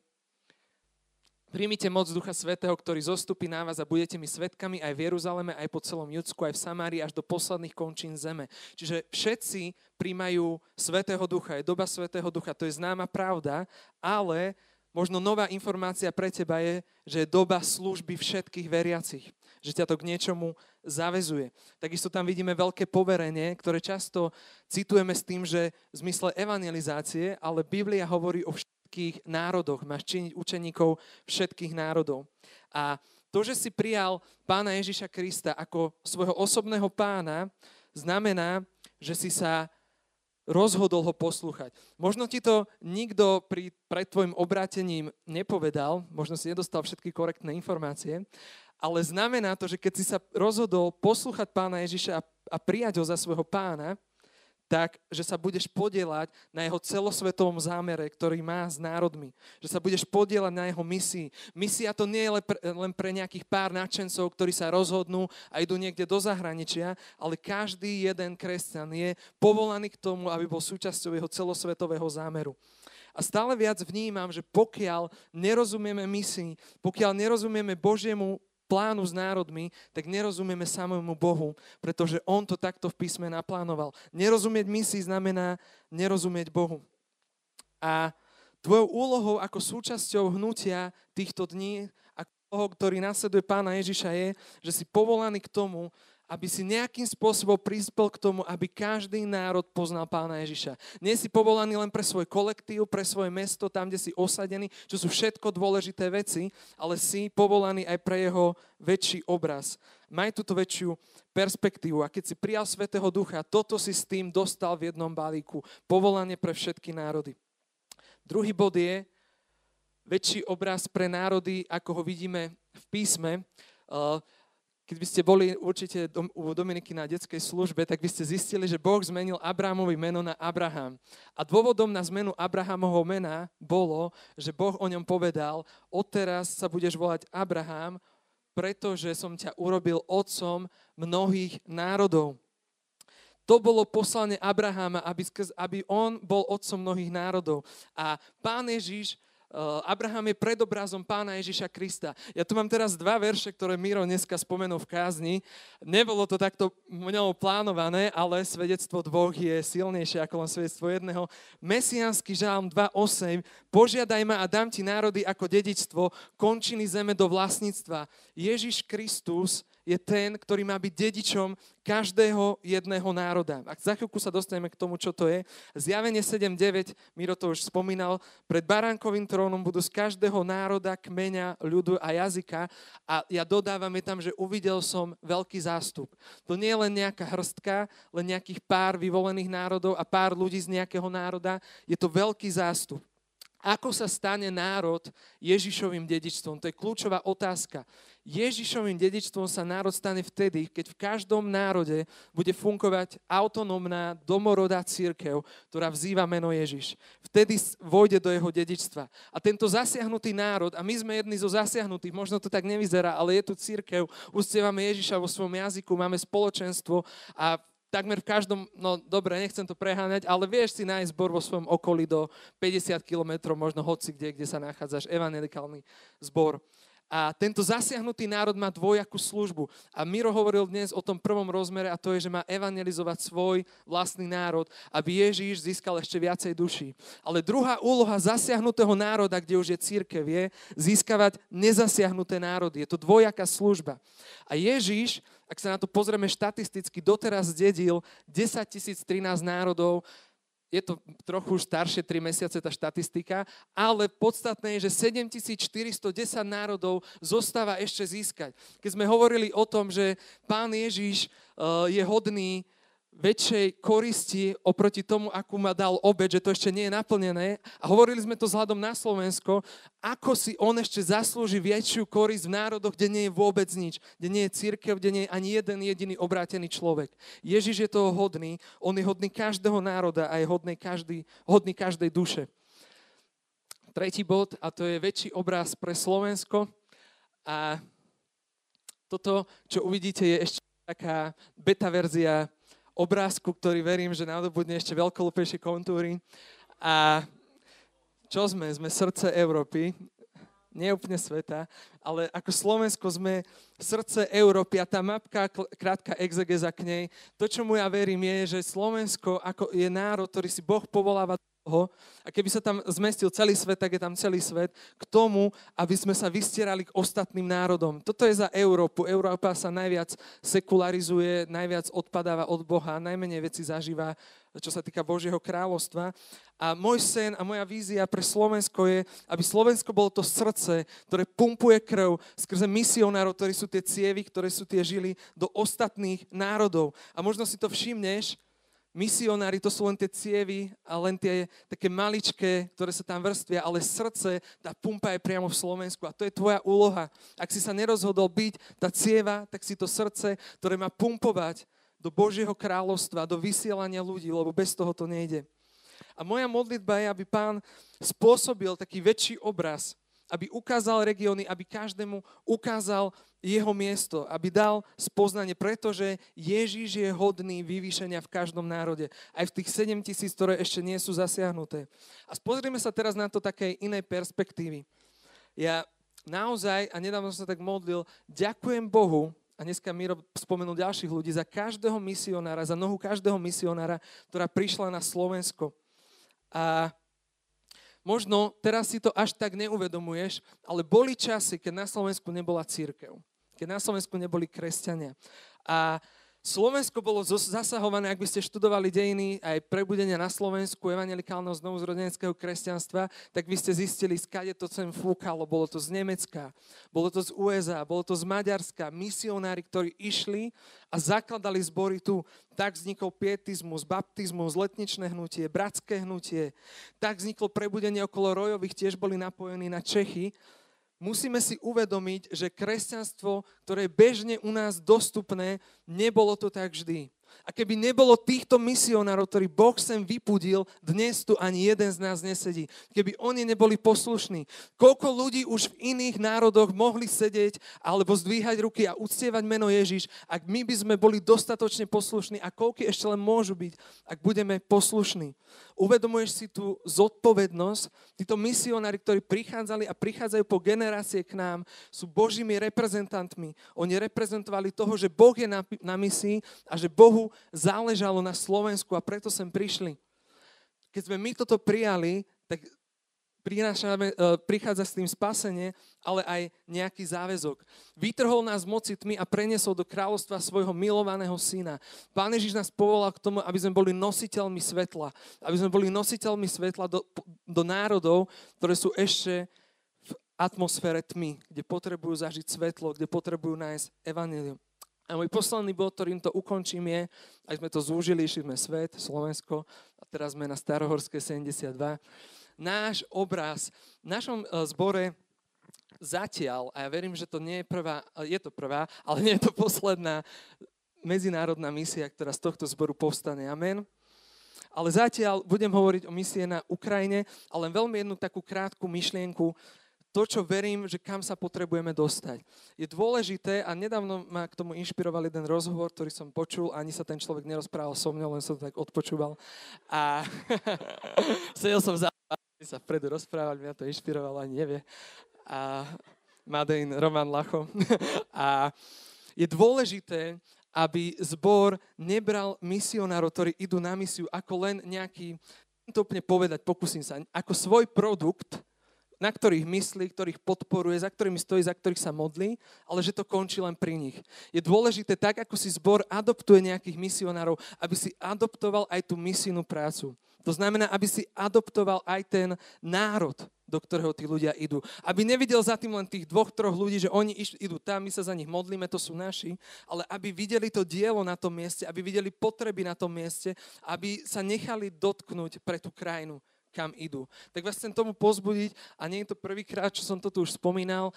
S4: Príjmite moc Ducha Svetého, ktorý zostupí na vás a budete mi svetkami aj v Jeruzaleme, aj po celom Judsku, aj v Samárii, až do posledných končín zeme. Čiže všetci príjmajú Svetého Ducha. Je doba Svetého Ducha, to je známa pravda, ale Možno nová informácia pre teba je, že je doba služby všetkých veriacich. Že ťa to k niečomu zavezuje. Takisto tam vidíme veľké poverenie, ktoré často citujeme s tým, že v zmysle evangelizácie, ale Biblia hovorí o všetkých národoch. Máš činiť učeníkov všetkých národov. A to, že si prijal pána Ježiša Krista ako svojho osobného pána, znamená, že si sa rozhodol ho poslúchať. Možno ti to nikto pri, pred tvojim obrátením nepovedal, možno si nedostal všetky korektné informácie, ale znamená to, že keď si sa rozhodol poslúchať pána Ježiša a, a prijať ho za svojho pána, tak, že sa budeš podielať na jeho celosvetovom zámere, ktorý má s národmi. Že sa budeš podielať na jeho misii. Misia to nie je len pre, nejakých pár nadšencov, ktorí sa rozhodnú a idú niekde do zahraničia, ale každý jeden kresťan je povolaný k tomu, aby bol súčasťou jeho celosvetového zámeru. A stále viac vnímam, že pokiaľ nerozumieme misii, pokiaľ nerozumieme Božiemu plánu s národmi, tak nerozumieme samému Bohu, pretože On to takto v písme naplánoval. Nerozumieť misii znamená nerozumieť Bohu. A tvojou úlohou ako súčasťou hnutia týchto dní, ako toho, ktorý nasleduje pána Ježiša, je, že si povolaný k tomu, aby si nejakým spôsobom prispel k tomu, aby každý národ poznal pána Ježiša. Nie si povolaný len pre svoj kolektív, pre svoje mesto, tam, kde si osadený, čo sú všetko dôležité veci, ale si povolaný aj pre jeho väčší obraz. Maj túto väčšiu perspektívu a keď si prijal Svetého Ducha, toto si s tým dostal v jednom balíku. Povolanie pre všetky národy. Druhý bod je väčší obraz pre národy, ako ho vidíme v písme. Uh, keď by ste boli určite u Dominiky na detskej službe, tak by ste zistili, že Boh zmenil Abrahamovi meno na Abraham. A dôvodom na zmenu Abrahamovho mena bolo, že Boh o ňom povedal, odteraz sa budeš volať Abraham, pretože som ťa urobil otcom mnohých národov. To bolo poslanie Abrahama, aby, aby on bol otcom mnohých národov. A pán Ježiš Abraham je predobrazom pána Ježiša Krista. Ja tu mám teraz dva verše, ktoré Miro dneska spomenul v kázni. Nebolo to takto mňou plánované, ale svedectvo dvoch je silnejšie ako len svedectvo jedného. Mesiánsky žálm 2.8. Požiadaj ma a dám ti národy ako dedičstvo, končiny zeme do vlastníctva. Ježiš Kristus je ten, ktorý má byť dedičom každého jedného národa. Ak za chvíľku sa dostaneme k tomu, čo to je, zjavenie 7.9, Miro to už spomínal, pred baránkovým trónom budú z každého národa, kmeňa, ľudu a jazyka a ja dodávam je tam, že uvidel som veľký zástup. To nie je len nejaká hrstka, len nejakých pár vyvolených národov a pár ľudí z nejakého národa, je to veľký zástup. Ako sa stane národ Ježišovým dedičstvom? To je kľúčová otázka. Ježišovým dedičstvom sa národ stane vtedy, keď v každom národe bude fungovať autonómna domorodá církev, ktorá vzýva meno Ježiš. Vtedy vojde do jeho dedičstva. A tento zasiahnutý národ, a my sme jedni zo zasiahnutých, možno to tak nevyzerá, ale je tu církev, ustievame Ježiša vo svojom jazyku, máme spoločenstvo a takmer v každom, no dobre, nechcem to preháňať, ale vieš si nájsť zbor vo svojom okolí do 50 kilometrov, možno hoci kde, kde sa nachádzaš, evangelikálny zbor. A tento zasiahnutý národ má dvojakú službu. A Miro hovoril dnes o tom prvom rozmere a to je, že má evangelizovať svoj vlastný národ, aby Ježíš získal ešte viacej duší. Ale druhá úloha zasiahnutého národa, kde už je církev, je získavať nezasiahnuté národy. Je to dvojaká služba. A Ježíš ak sa na to pozrieme štatisticky, doteraz dedil 10 013 národov, je to trochu staršie 3 mesiace tá štatistika, ale podstatné je, že 7410 národov zostáva ešte získať. Keď sme hovorili o tom, že pán Ježiš eh, je hodný väčšej koristi oproti tomu, akú ma dal obed, že to ešte nie je naplnené. A hovorili sme to vzhľadom na Slovensko, ako si on ešte zaslúži väčšiu korist v národoch, kde nie je vôbec nič, kde nie je církev, kde nie je ani jeden jediný obrátený človek. Ježiš je toho hodný, on je hodný každého národa a je hodný, každý, hodný každej duše. Tretí bod, a to je väčší obraz pre Slovensko. A toto, čo uvidíte, je ešte taká beta verzia obrázku, ktorý verím, že nadobudne ešte veľkolupejšie kontúry. A čo sme? Sme srdce Európy, nie úplne sveta, ale ako Slovensko sme srdce Európy a tá mapka, krátka exegeza k nej, to, čo mu ja verím, je, že Slovensko ako je národ, ktorý si Boh povoláva toho, a keby sa tam zmestil celý svet, tak je tam celý svet, k tomu, aby sme sa vystierali k ostatným národom. Toto je za Európu. Európa sa najviac sekularizuje, najviac odpadáva od Boha, najmenej veci zažíva, čo sa týka Božieho kráľovstva. A môj sen a moja vízia pre Slovensko je, aby Slovensko bolo to srdce, ktoré pumpuje krv skrze misionárov, ktorí sú tie cievy, ktoré sú tie žily do ostatných národov. A možno si to všimneš, misionári to sú len tie cievy a len tie také maličké, ktoré sa tam vrstvia, ale srdce, tá pumpa je priamo v Slovensku a to je tvoja úloha. Ak si sa nerozhodol byť tá cieva, tak si to srdce, ktoré má pumpovať do Božieho kráľovstva, do vysielania ľudí, lebo bez toho to nejde. A moja modlitba je, aby pán spôsobil taký väčší obraz, aby ukázal regióny, aby každému ukázal jeho miesto, aby dal spoznanie, pretože Ježíš je hodný vyvýšenia v každom národe, aj v tých 7 tisíc, ktoré ešte nie sú zasiahnuté. A pozrieme sa teraz na to takej inej perspektívy. Ja naozaj, a nedávno som sa tak modlil, ďakujem Bohu, a dneska Miro spomenul ďalších ľudí, za každého misionára, za nohu každého misionára, ktorá prišla na Slovensko. A možno teraz si to až tak neuvedomuješ, ale boli časy, keď na Slovensku nebola církev keď na Slovensku neboli kresťania. A Slovensko bolo zasahované, ak by ste študovali dejiny aj prebudenia na Slovensku, evangelikálneho znovuzrodeneckého kresťanstva, tak by ste zistili, skade to sem fúkalo. Bolo to z Nemecka, bolo to z USA, bolo to z Maďarska. Misionári, ktorí išli a zakladali zbory tu. Tak vznikol pietizmus, baptizmus, letničné hnutie, bratské hnutie. Tak vzniklo prebudenie okolo rojových, tiež boli napojení na Čechy musíme si uvedomiť, že kresťanstvo, ktoré je bežne u nás dostupné, nebolo to tak vždy. A keby nebolo týchto misionárov, ktorí Boh sem vypudil, dnes tu ani jeden z nás nesedí. Keby oni neboli poslušní. Koľko ľudí už v iných národoch mohli sedieť alebo zdvíhať ruky a uctievať meno Ježiš, ak my by sme boli dostatočne poslušní a koľky ešte len môžu byť, ak budeme poslušní. Uvedomuješ si tú zodpovednosť? Títo misionári, ktorí prichádzali a prichádzajú po generácie k nám, sú Božími reprezentantmi. Oni reprezentovali toho, že Boh je na, na misii a že Bohu záležalo na Slovensku a preto sem prišli. Keď sme my toto prijali, tak e, prichádza s tým spasenie, ale aj nejaký záväzok. Vytrhol nás moci tmy a preniesol do kráľovstva svojho milovaného syna. Pán Ježiš nás povolal k tomu, aby sme boli nositeľmi svetla. Aby sme boli nositeľmi svetla do, do národov, ktoré sú ešte v atmosfére tmy, kde potrebujú zažiť svetlo, kde potrebujú nájsť evanelium. A môj posledný bod, ktorým to ukončím je, ak sme to zúžili, išli sme svet, Slovensko, a teraz sme na Starohorské 72. Náš obraz, v našom e, zbore zatiaľ, a ja verím, že to nie je prvá, je to prvá, ale nie je to posledná medzinárodná misia, ktorá z tohto zboru povstane. Amen. Ale zatiaľ budem hovoriť o misie na Ukrajine, ale veľmi jednu takú krátku myšlienku to, čo verím, že kam sa potrebujeme dostať. Je dôležité, a nedávno ma k tomu inšpiroval jeden rozhovor, ktorý som počul, ani sa ten človek nerozprával so mnou, len som to tak odpočúval. A sedel som za sa vpredu rozprávali, mňa to inšpirovalo, ani nevie. A Madejn Roman Lacho. a je dôležité, aby zbor nebral misionárov, ktorí idú na misiu, ako len nejaký, to povedať, pokúsim sa, ako svoj produkt, na ktorých myslí, ktorých podporuje, za ktorými stojí, za ktorých sa modlí, ale že to končí len pri nich. Je dôležité, tak ako si zbor adoptuje nejakých misionárov, aby si adoptoval aj tú misijnú prácu. To znamená, aby si adoptoval aj ten národ, do ktorého tí ľudia idú. Aby nevidel za tým len tých dvoch, troch ľudí, že oni idú tam, my sa za nich modlíme, to sú naši, ale aby videli to dielo na tom mieste, aby videli potreby na tom mieste, aby sa nechali dotknúť pre tú krajinu kam idú. Tak vás chcem tomu pozbudiť a nie je to prvýkrát, čo som to tu už spomínal.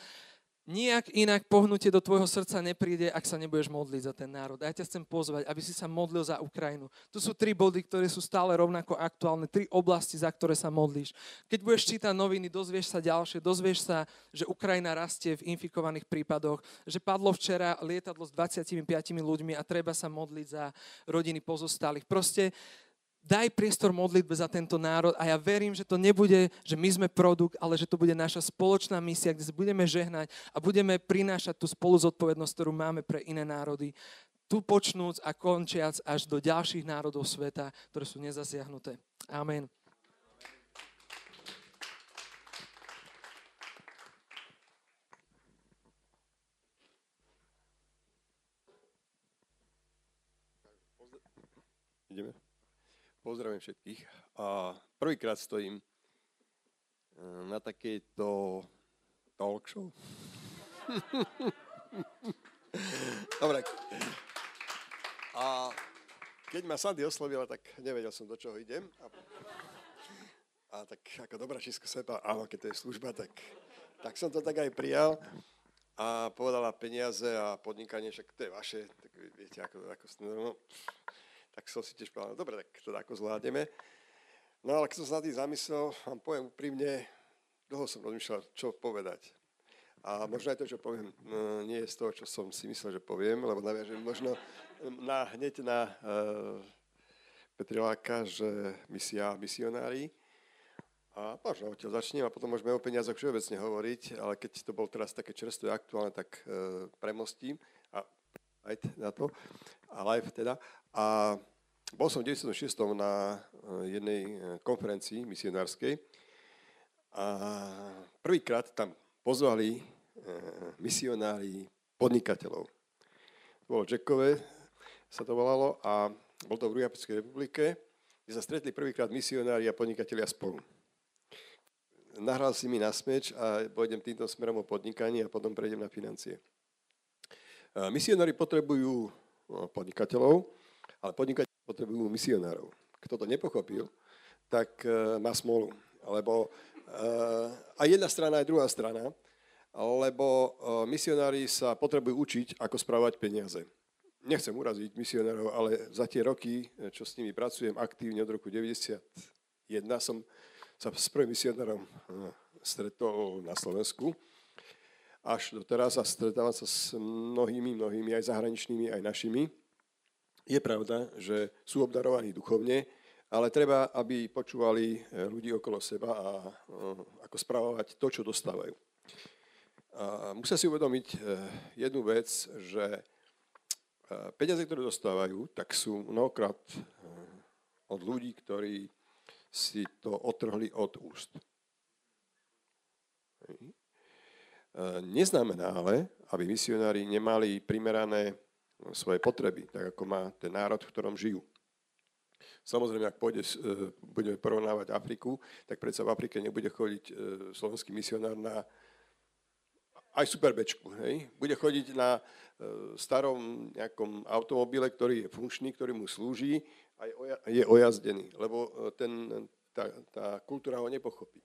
S4: Nijak inak pohnutie do tvojho srdca nepríde, ak sa nebudeš modliť za ten národ. A ja ťa chcem pozvať, aby si sa modlil za Ukrajinu. Tu sú tri body, ktoré sú stále rovnako aktuálne, tri oblasti, za ktoré sa modlíš. Keď budeš čítať noviny, dozvieš sa ďalšie, dozvieš sa, že Ukrajina rastie v infikovaných prípadoch, že padlo včera lietadlo s 25 ľuďmi a treba sa modliť za rodiny pozostalých. Proste daj priestor modlitbe za tento národ a ja verím, že to nebude, že my sme produkt, ale že to bude naša spoločná misia, kde sa budeme žehnať a budeme prinášať tú spolu zodpovednosť, ktorú máme pre iné národy. Tu počnúc a končiac až do ďalších národov sveta, ktoré sú nezasiahnuté. Amen.
S5: Ideme. Pozdravím všetkých. A prvýkrát stojím e, na takejto talk show. Dobre. A keď ma Sandy oslovila, tak nevedel som, do čoho idem. A, a tak ako dobrá Česko sepa, áno, keď to je služba, tak, tak som to tak aj prijal. A povedala peniaze a podnikanie, však to je vaše, tak viete, ako, ako no, tak som si tiež povedal, dobre, tak to ako zvládneme. No ale keď som sa na tým zamyslel, vám poviem úprimne, dlho som rozmýšľal, čo povedať. A možno aj to, čo poviem, nie je z toho, čo som si myslel, že poviem, lebo naviažem možno na, hneď na uh, Petriláka, že misia misionári. A možno odtiaľ začnem a potom môžeme o peniazoch všeobecne hovoriť, ale keď to bol teraz také čerstvé aktuálne, tak uh, premostím a aj na to, a live teda. A bol som v 96. na uh, jednej konferencii misionárskej a prvýkrát tam pozvali e, misionári podnikateľov. To bolo Jackové, sa to volalo, a bol to v Rujapickej republike, kde sa stretli prvýkrát misionári a podnikatelia spolu. Nahral si mi na smeč a pôjdem týmto smerom o podnikaní a potom prejdem na financie. Misionári potrebujú podnikateľov, ale podnikateľi potrebujú misionárov. Kto to nepochopil, tak e, má smolu. Lebo Eh, a jedna strana, aj druhá strana, lebo eh, misionári sa potrebujú učiť, ako správať peniaze. Nechcem uraziť misionárov, ale za tie roky, čo s nimi pracujem aktívne od roku 91, som sa s prvým misionárom stretol na Slovensku. Až do teraz a stretávam sa s mnohými, mnohými, aj zahraničnými, aj našimi. Je pravda, že sú obdarovaní duchovne, ale treba, aby počúvali eh, ľudí okolo seba a eh, ako správovať to, čo dostávajú. A musia si uvedomiť eh, jednu vec, že peniaze, ktoré dostávajú, tak sú mnohokrát od ľudí, ktorí si to otrhli od úst. Neznamená ale, aby misionári nemali primerané svoje potreby, tak ako má ten národ, v ktorom žijú. Samozrejme, ak pôjde, e, budeme porovnávať Afriku, tak predsa v Afrike nebude chodiť e, slovenský misionár na aj superbečku. Hej? Bude chodiť na e, starom nejakom automobile, ktorý je funkčný, ktorý mu slúži a je ojazdený, lebo ten, tá, tá kultúra ho nepochopí.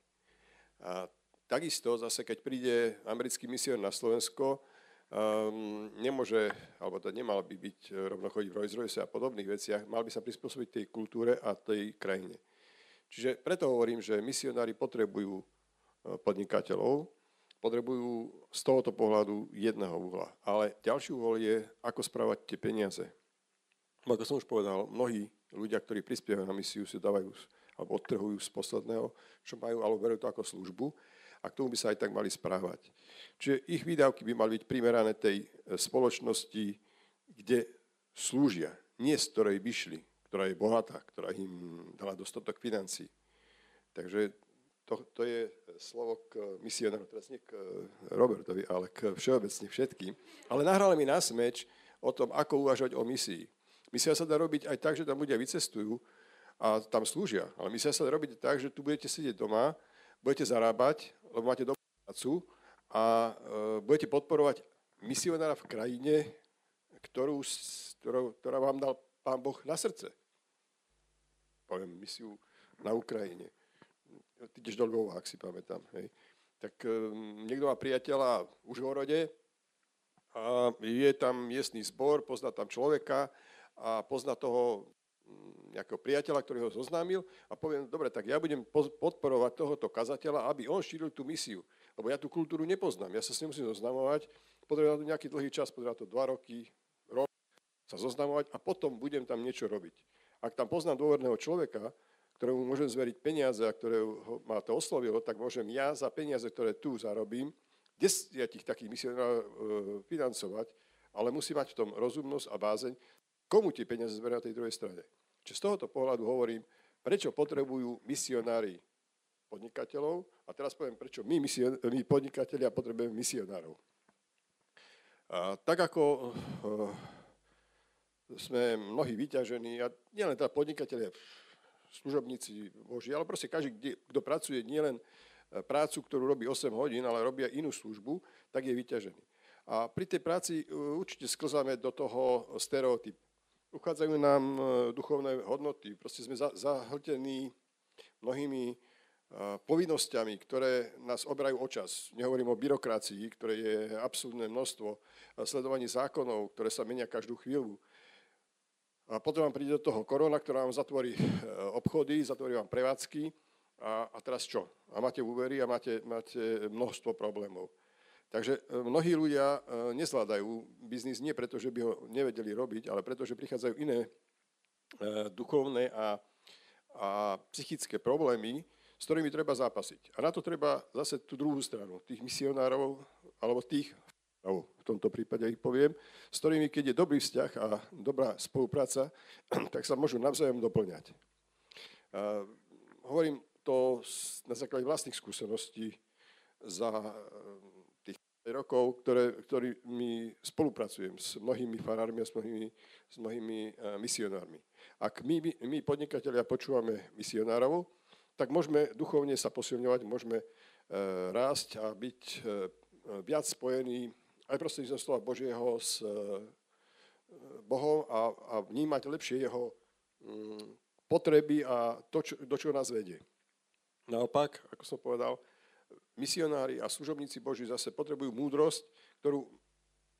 S5: A takisto zase, keď príde americký misionár na Slovensko, um, nemôže, alebo to nemal by byť e, rovno chodiť v Rolls Royce a podobných veciach, mal by sa prispôsobiť tej kultúre a tej krajine. Čiže preto hovorím, že misionári potrebujú e, podnikateľov, potrebujú z tohoto pohľadu jedného uhla. Ale ďalší uhol je, ako správať tie peniaze. Ako som už povedal, mnohí ľudia, ktorí prispievajú na misiu, si dávajú alebo odtrhujú z posledného, čo majú, alebo berú to ako službu a k tomu by sa aj tak mali správať. Čiže ich výdavky by mali byť primerané tej e, spoločnosti, kde slúžia, nie z ktorej vyšli, ktorá je bohatá, ktorá im dala dostatok financí. Takže to, to je slovo k misionáru, teraz nie k e, Robertovi, ale k všeobecne všetkým. Ale nahrali mi na smeč o tom, ako uvažovať o misii. Misia sa dá robiť aj tak, že tam ľudia vycestujú a tam slúžia. Ale misia sa dá robiť tak, že tu budete sedieť doma, budete zarábať, lebo máte dobrú prácu a e, budete podporovať misionára v krajine, ktorú, ktorú, ktorá vám dal Pán Boh na srdce. Poviem misiu na Ukrajine. Ty ideš do Lvova, ak si pamätám. Hej. Tak e, niekto má priateľa v Užhorode a je tam miestný zbor, pozná tam človeka a pozná toho nejakého priateľa, ktorý ho zoznámil a poviem, dobre, tak ja budem podporovať tohoto kazateľa, aby on šíril tú misiu. Lebo ja tú kultúru nepoznám, ja sa s ním musím zoznamovať, potrebujem na nejaký dlhý čas, potrebujem to dva roky, rok, sa zoznamovať a potom budem tam niečo robiť. Ak tam poznám dôverného človeka, ktorému môžem zveriť peniaze a ktoré ma to oslovilo, tak môžem ja za peniaze, ktoré tu zarobím, desiatich takých misionárov e, financovať, ale musí mať v tom rozumnosť a bázeň, komu tie peniaze zberia na tej druhej strane. Čiže z tohoto pohľadu hovorím, prečo potrebujú misionári podnikateľov a teraz poviem, prečo my, mision, my podnikatelia potrebujeme misionárov. A tak ako uh, sme mnohí vyťažení, a nielen teda podnikatelia, služobníci Boží, ale proste každý, kto pracuje nielen eh, prácu, ktorú robí 8 hodín, ale robí aj inú službu, tak je vyťažený. A pri tej práci uh, určite sklzáme do toho stereotypu uchádzajú nám e, duchovné hodnoty. Proste sme za, zahltení mnohými povinnosťami, ktoré nás obrajú o čas. Nehovorím o byrokracii, ktoré je absurdné množstvo, sledovaní zákonov, ktoré sa menia každú chvíľu. A potom vám príde do toho korona, ktorá vám zatvorí e, obchody, zatvorí vám prevádzky a, a teraz čo? A máte úvery a máte, máte množstvo problémov. Takže e, mnohí ľudia e, nezvládajú biznis nie preto, že by ho nevedeli robiť, ale preto, že prichádzajú iné duchovné a, a psychické problémy, s ktorými treba zápasiť. A na to treba zase tú druhú stranu, tých misionárov, alebo tých, v tomto prípade ich poviem, s ktorými, keď je dobrý vzťah a dobrá spolupráca, tak sa môžu navzájom doplňať. A hovorím to na základe vlastných skúseností za e, rokov, ktoré, ktorými spolupracujem s mnohými farármi a s mnohými, s mnohými e, misionármi. Ak my, my podnikatelia počúvame misionárov, tak môžeme duchovne sa posilňovať, môžeme e, rásť a byť e, viac spojení aj prostredníctvom slova Božieho s Bohom a, a vnímať lepšie jeho mm, potreby a to, čo, do čoho nás vedie. Naopak, ako som povedal, misionári a služobníci Boží zase potrebujú múdrosť, ktorú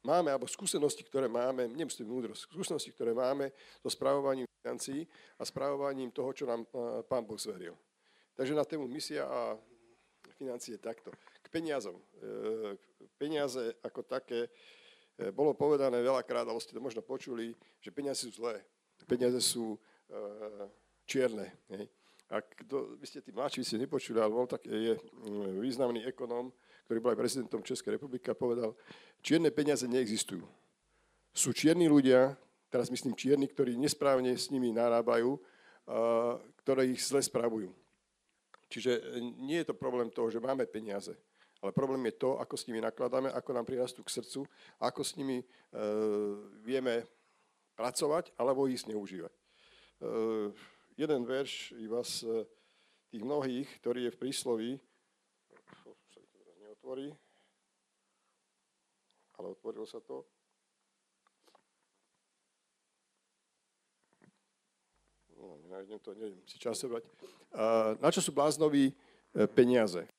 S5: máme, alebo skúsenosti, ktoré máme, nemusím múdrosť, skúsenosti, ktoré máme so správovaním financií a správovaním toho, čo nám Pán Boh zveril. Takže na tému misia a financie takto. K peniazom. E, peniaze ako také, e, bolo povedané veľakrát, alebo ste to možno počuli, že peniaze sú zlé. Peniaze sú e, čierne. Ak to, vy ste tí mladší, ste nepočuli, ale bol tak, je významný ekonóm, ktorý bol aj prezidentom Českej republiky a povedal, čierne peniaze neexistujú. Sú čierni ľudia, teraz myslím čierni, ktorí nesprávne s nimi narábajú, ktoré ich zle spravujú. Čiže e, nie je to problém toho, že máme peniaze, ale problém je to, ako s nimi nakladáme, ako nám prirastú k srdcu, ako s nimi e, vieme pracovať alebo ich zneužívať. E, jeden verš iba z e, tých mnohých, ktorý je v prísloví, sa to teraz neotvorí, ale otvorilo sa to. No, nenájdem to, neviem si časovať. Na čo sú bláznoví e, peniaze?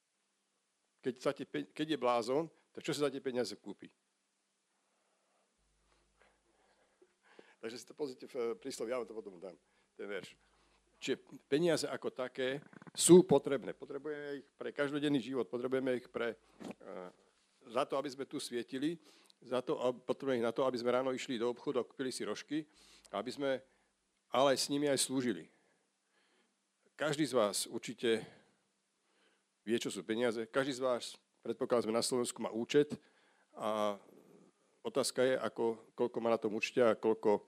S5: Keď, sa tie, keď je blázon, tak čo sa za tie peniaze kúpi? Takže si to pozrite v príslovi, ja vám to potom dám, ten verš. Čiže peniaze ako také sú potrebné. Potrebujeme ich pre každodenný život, potrebujeme ich pre, uh, za to, aby sme tu svietili, za to, potrebujeme ich na to, aby sme ráno išli do obchodu a kúpili si rožky, aby sme ale s nimi aj slúžili. Každý z vás určite vie, čo sú peniaze. Každý z vás, predpokladáme na Slovensku, má účet a otázka je, ako, koľko má na tom účte a koľko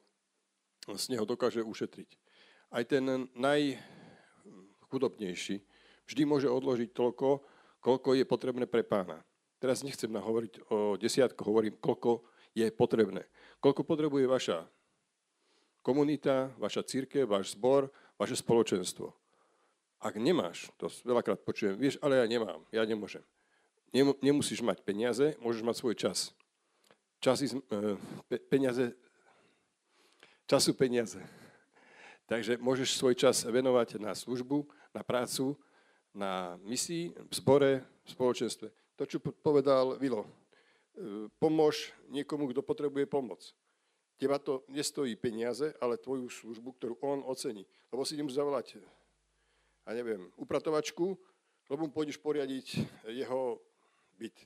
S5: z neho dokáže ušetriť. Aj ten najchudobnejší vždy môže odložiť toľko, koľko je potrebné pre pána. Teraz nechcem hovoriť o desiatko, hovorím, koľko je potrebné. Koľko potrebuje vaša komunita, vaša církev, váš zbor, vaše spoločenstvo. Ak nemáš, to veľakrát počujem, vieš, ale ja nemám, ja nemôžem. Nemusíš mať peniaze, môžeš mať svoj čas. Časy, e, peniaze, času peniaze. Takže môžeš svoj čas venovať na službu, na prácu, na misii, v zbore, v spoločenstve. To, čo povedal Vilo. E, pomôž niekomu, kto potrebuje pomoc. Teba to nestojí peniaze, ale tvoju službu, ktorú on ocení. Lebo si idem zavolať, a neviem, upratovačku, lebo mu pôjdeš poriadiť jeho byt.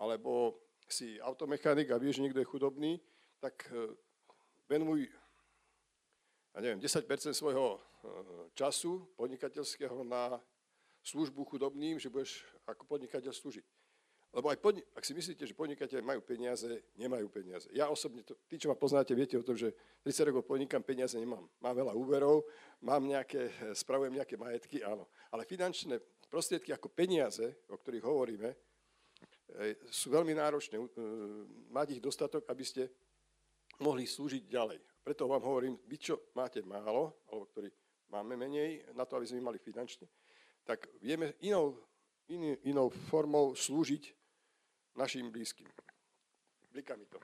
S5: Alebo si automechanik a vieš, niekto je chudobný, tak e, venuj, a neviem, 10% svojho e, času podnikateľského na službu chudobným, že budeš ako podnikateľ slúžiť. Lebo aj podni- ak si myslíte, že podnikateľe majú peniaze, nemajú peniaze. Ja osobne, to, tí, čo ma poznáte, viete o tom, že 30 rokov podnikám, peniaze nemám. Mám veľa úverov, mám nejaké, spravujem nejaké majetky, áno. Ale finančné prostriedky ako peniaze, o ktorých hovoríme, e, sú veľmi náročné. Mať ich dostatok, aby ste mohli slúžiť ďalej. Preto vám hovorím, vy čo máte málo, alebo ktorí máme menej na to, aby sme mali finančne, tak vieme inou, iný, inou formou slúžiť našim blízkym. Bliká mi to.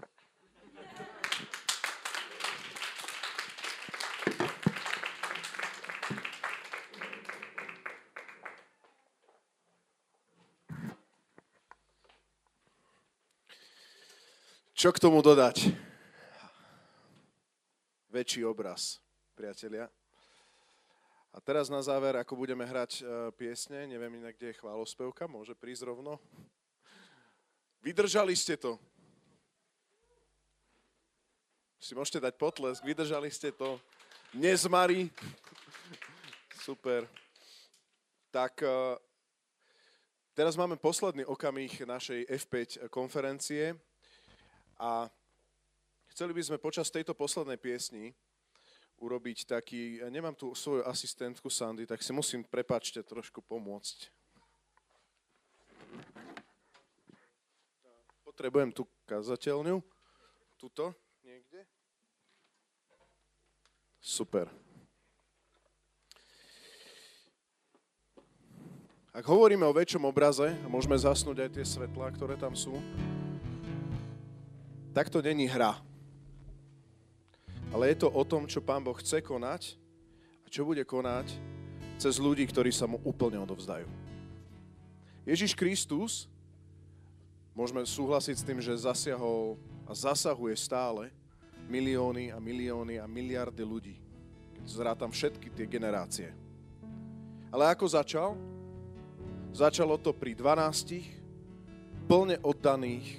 S1: Čo k tomu dodať? Väčší obraz, priatelia. A teraz na záver, ako budeme hrať e, piesne, neviem inak, kde je chválospevka, môže prísť rovno. Vydržali ste to. Si môžete dať potlesk, vydržali ste to. Nezmari. Super. Tak e, teraz máme posledný okamih našej F5 konferencie a chceli by sme počas tejto poslednej piesni urobiť taký, ja nemám tu svoju asistentku Sandy, tak si musím, prepačte, trošku pomôcť. Potrebujem tú kazateľňu. Tuto, niekde. Super. Ak hovoríme o väčšom obraze, a môžeme zasnúť aj tie svetlá, ktoré tam sú, tak to není hra ale je to o tom, čo Pán Boh chce konať a čo bude konať cez ľudí, ktorí sa mu úplne odovzdajú. Ježiš Kristus, môžeme súhlasiť s tým, že zasiahol a zasahuje stále milióny a milióny a miliardy ľudí. Keď zrátam všetky tie generácie. Ale ako začal? Začalo to pri 12 plne oddaných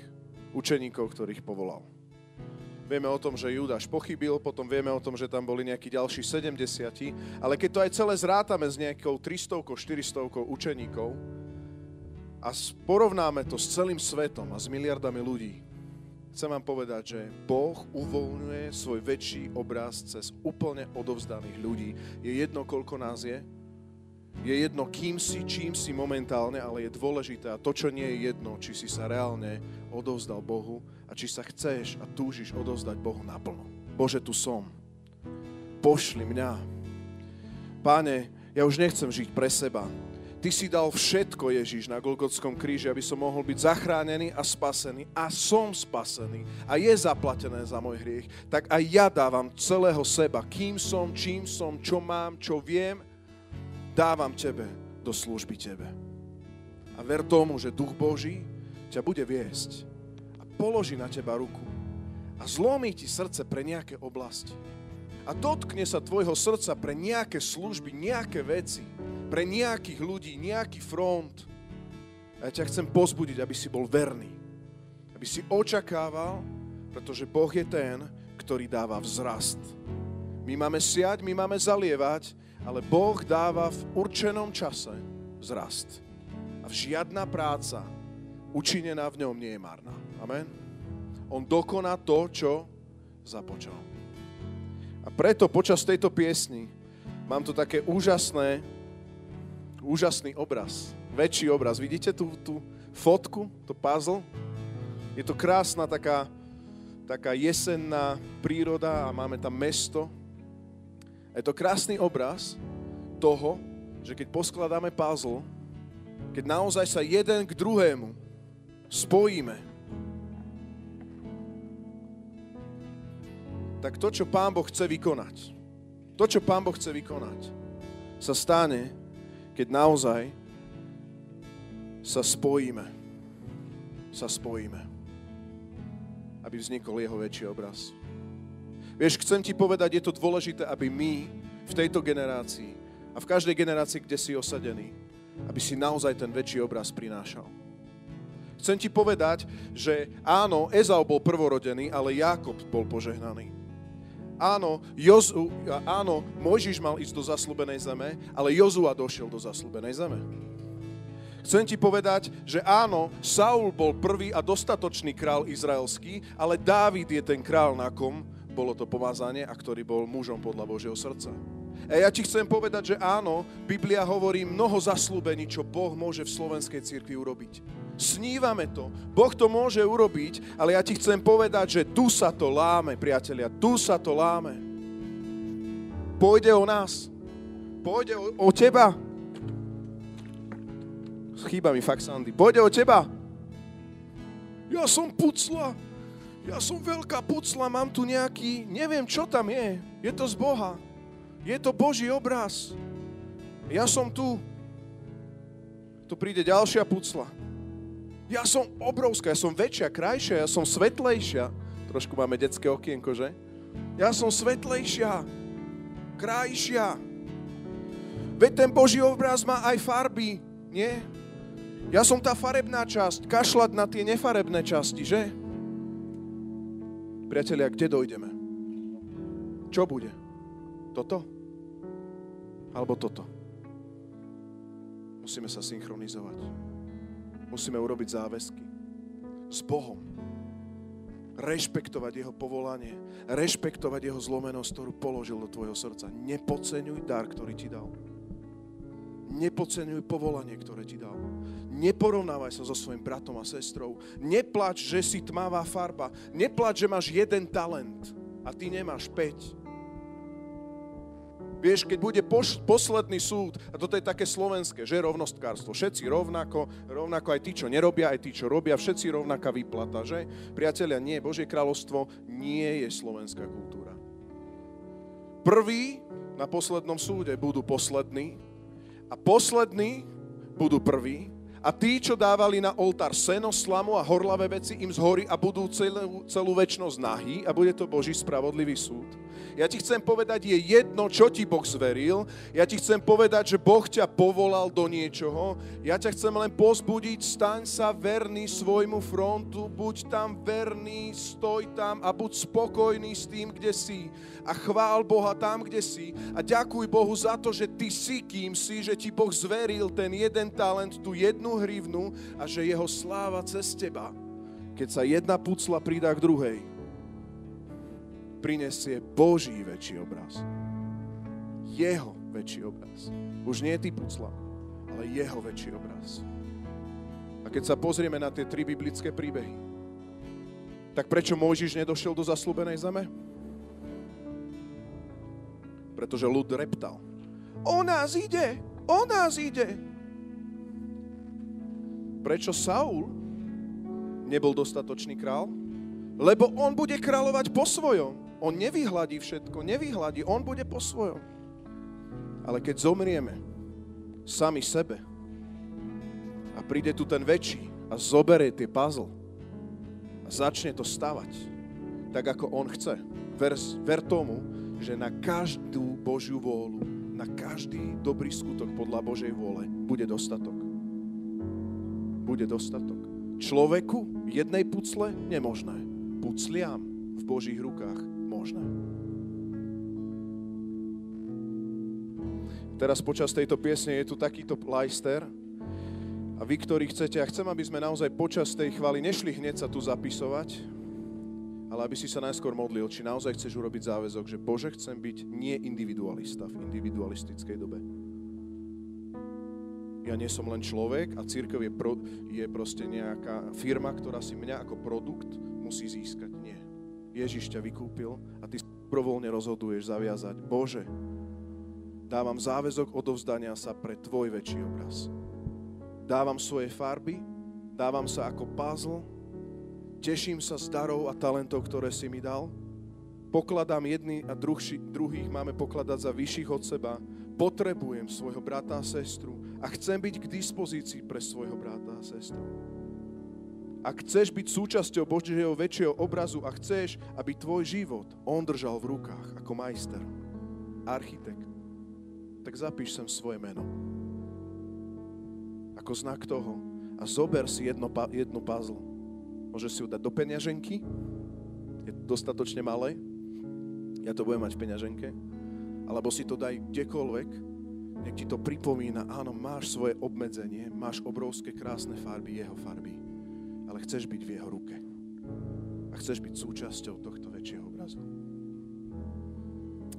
S1: učeníkov, ktorých povolal. Vieme o tom, že Judáš pochybil, potom vieme o tom, že tam boli nejakí ďalší 70, ale keď to aj celé zrátame s nejakou 300, 400 učeníkov a porovnáme to s celým svetom a s miliardami ľudí, chcem vám povedať, že Boh uvoľňuje svoj väčší obraz cez úplne odovzdaných ľudí. Je jedno, koľko nás je, je jedno, kým si, čím si momentálne, ale je dôležité a to, čo nie je jedno, či si sa reálne odovzdal Bohu a či sa chceš a túžiš odovzdať Bohu naplno. Bože, tu som. Pošli mňa. Páne, ja už nechcem žiť pre seba. Ty si dal všetko, Ježiš, na Golgotskom kríži, aby som mohol byť zachránený a spasený. A som spasený. A je zaplatené za môj hriech. Tak aj ja dávam celého seba. Kým som, čím som, čo mám, čo viem, dávam tebe do služby tebe. A ver tomu, že Duch Boží ťa bude viesť položí na teba ruku a zlomí ti srdce pre nejaké oblasti. A dotkne sa tvojho srdca pre nejaké služby, nejaké veci, pre nejakých ľudí, nejaký front. A ja ťa chcem pozbudiť, aby si bol verný. Aby si očakával, pretože Boh je ten, ktorý dáva vzrast. My máme siať, my máme zalievať, ale Boh dáva v určenom čase vzrast. A žiadna práca učinená v ňom nie je marná. Amen. On dokoná to, čo započal. A preto počas tejto piesni mám tu také úžasné, úžasný obraz, väčší obraz. Vidíte tú, tú fotku, to puzzle? Je to krásna taká, taká jesenná príroda a máme tam mesto, je to krásny obraz toho, že keď poskladáme puzzle, keď naozaj sa jeden k druhému spojíme, tak to, čo Pán Boh chce vykonať, to, čo Pán Boh chce vykonať, sa stane, keď naozaj sa spojíme. Sa spojíme. Aby vznikol jeho väčší obraz. Vieš, chcem ti povedať, je to dôležité, aby my v tejto generácii a v každej generácii, kde si osadený, aby si naozaj ten väčší obraz prinášal. Chcem ti povedať, že áno, Ezau bol prvorodený, ale Jakob bol požehnaný. Áno, Jozu, áno, Mojžiš mal ísť do zaslúbenej zeme, ale Jozua došiel do zaslúbenej zeme. Chcem ti povedať, že áno, Saul bol prvý a dostatočný král izraelský, ale Dávid je ten král, na kom bolo to pomazanie a ktorý bol mužom podľa Božieho srdca. A ja ti chcem povedať, že áno, Biblia hovorí mnoho zaslúbení, čo Boh môže v slovenskej cirkvi urobiť. Snívame to. Boh to môže urobiť, ale ja ti chcem povedať, že tu sa to láme, priatelia, tu sa to láme. Pôjde o nás. Pôjde o, o teba. Chýba mi fakt Sandy. Pôjde o teba. Ja som pucla ja som veľká pucla, mám tu nejaký, neviem, čo tam je. Je to z Boha. Je to Boží obraz. Ja som tu. Tu príde ďalšia pucla. Ja som obrovská, ja som väčšia, krajšia, ja som svetlejšia. Trošku máme detské okienko, že? Ja som svetlejšia, krajšia. Veď ten Boží obraz má aj farby, nie? Ja som tá farebná časť, kašľať na tie nefarebné časti, že? Priatelia, kde dojdeme? Čo bude? Toto? Alebo toto? Musíme sa synchronizovať. Musíme urobiť záväzky s Bohom. Rešpektovať jeho povolanie. Rešpektovať jeho zlomenosť, ktorú položil do tvojho srdca. Nepodceňuj dar, ktorý ti dal. Nepodceňuj povolanie, ktoré ti dal. Neporovnávaj sa so svojim bratom a sestrou. Neplač, že si tmavá farba. Neplač, že máš jeden talent a ty nemáš 5. Vieš, keď bude poš- posledný súd, a toto je také slovenské, že rovnostkárstvo, všetci rovnako, rovnako aj tí, čo nerobia, aj tí, čo robia, všetci rovnaká výplata, že? Priatelia, nie, Božie kráľovstvo nie je slovenská kultúra. Prví na poslednom súde budú poslední a poslední budú prví a tí, čo dávali na oltár seno, slamu a horlavé veci, im zhorí a budú celú, celú väčnosť nahý a bude to Boží spravodlivý súd. Ja ti chcem povedať, je jedno, čo ti Boh zveril. Ja ti chcem povedať, že Boh ťa povolal do niečoho. Ja ťa chcem len pozbudiť, staň sa verný svojmu frontu, buď tam verný, stoj tam a buď spokojný s tým, kde si. A chvál Boha tam, kde si. A ďakuj Bohu za to, že ty si kým si, že ti Boh zveril ten jeden talent, tú jednu hrivnu a že jeho sláva cez teba, keď sa jedna pucla pridá k druhej, prinesie Boží väčší obraz. Jeho väčší obraz. Už nie ty pucla, ale jeho väčší obraz. A keď sa pozrieme na tie tri biblické príbehy, tak prečo Mojžiš nedošiel do zaslúbenej zeme? Pretože ľud reptal. O nás ide! O nás ide! Prečo Saul nebol dostatočný král? Lebo on bude kráľovať po svojom. On nevyhľadí všetko, nevyhľadí, on bude po svojom. Ale keď zomrieme sami sebe a príde tu ten väčší a zoberie tie puzzle a začne to stavať tak, ako on chce, ver, ver tomu, že na každú Božiu vôľu, na každý dobrý skutok podľa Božej vôle bude dostatok. Bude dostatok. Človeku jednej pucle nemožné. Pucliam v Božích rukách možné. Teraz počas tejto piesne je tu takýto lajster a vy, ktorí chcete, a chcem, aby sme naozaj počas tej chvály nešli hneď sa tu zapisovať, ale aby si sa najskôr modlil, či naozaj chceš urobiť záväzok, že Bože, chcem byť nie individualista v individualistickej dobe. Ja nie som len človek a církev je, pro, je proste nejaká firma, ktorá si mňa ako produkt musí získať. Nie. Ježiš ťa vykúpil a ty provoľne rozhoduješ zaviazať. Bože, dávam záväzok odovzdania sa pre Tvoj väčší obraz. Dávam svoje farby, dávam sa ako puzzle, teším sa z darov a talentov, ktoré si mi dal, pokladám jedný a druhší, druhých máme pokladať za vyšších od seba, potrebujem svojho brata a sestru a chcem byť k dispozícii pre svojho brata a sestru. Ak chceš byť súčasťou Božieho väčšieho obrazu a chceš, aby tvoj život on držal v rukách ako majster, architekt, tak zapíš sem svoje meno. Ako znak toho. A zober si jedno, jednu puzzle. Môžeš si ju dať do peňaženky, je dostatočne malé, ja to budem mať v peňaženke, alebo si to daj kdekoľvek, nech ti to pripomína, áno, máš svoje obmedzenie, máš obrovské krásne farby, jeho farby ale chceš byť v jeho ruke. A chceš byť súčasťou tohto väčšieho obrazu.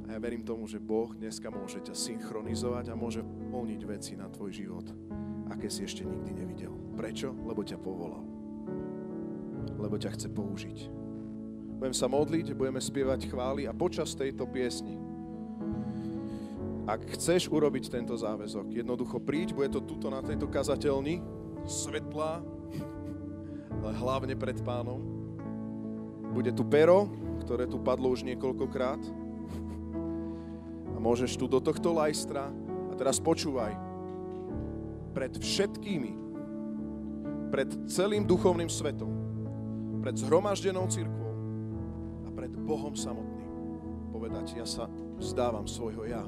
S1: A ja verím tomu, že Boh dneska môže ťa synchronizovať a môže polniť veci na tvoj život, aké si ešte nikdy nevidel. Prečo? Lebo ťa povolal. Lebo ťa chce použiť. Budem sa modliť, budeme spievať chvály a počas tejto piesni ak chceš urobiť tento záväzok, jednoducho príď, bude to tuto na tejto kazateľni, svetlá, ale hlavne pred pánom. Bude tu pero, ktoré tu padlo už niekoľkokrát. A môžeš tu do tohto lajstra. A teraz počúvaj. Pred všetkými pred celým duchovným svetom, pred zhromaždenou církvou a pred Bohom samotným povedať, ja sa vzdávam svojho ja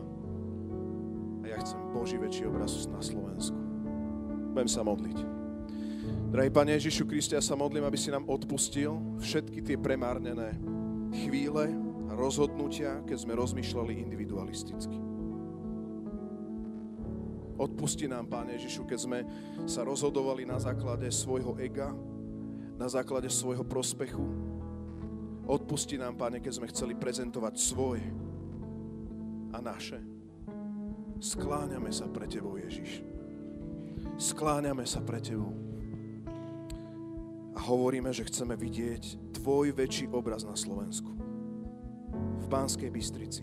S1: a ja chcem Boží väčší obraz na Slovensku. Budem sa modliť. Drahý Pane Ježišu Kriste, ja sa modlím, aby si nám odpustil všetky tie premárnené chvíle a rozhodnutia, keď sme rozmýšľali individualisticky. Odpusti nám, Pane Ježišu, keď sme sa rozhodovali na základe svojho ega, na základe svojho prospechu. Odpusti nám, Pane, keď sme chceli prezentovať svoje a naše. Skláňame sa pre Tebou, Ježiš. Skláňame sa pre Tebou. A hovoríme, že chceme vidieť Tvoj väčší obraz na Slovensku. V Banskej Bystrici.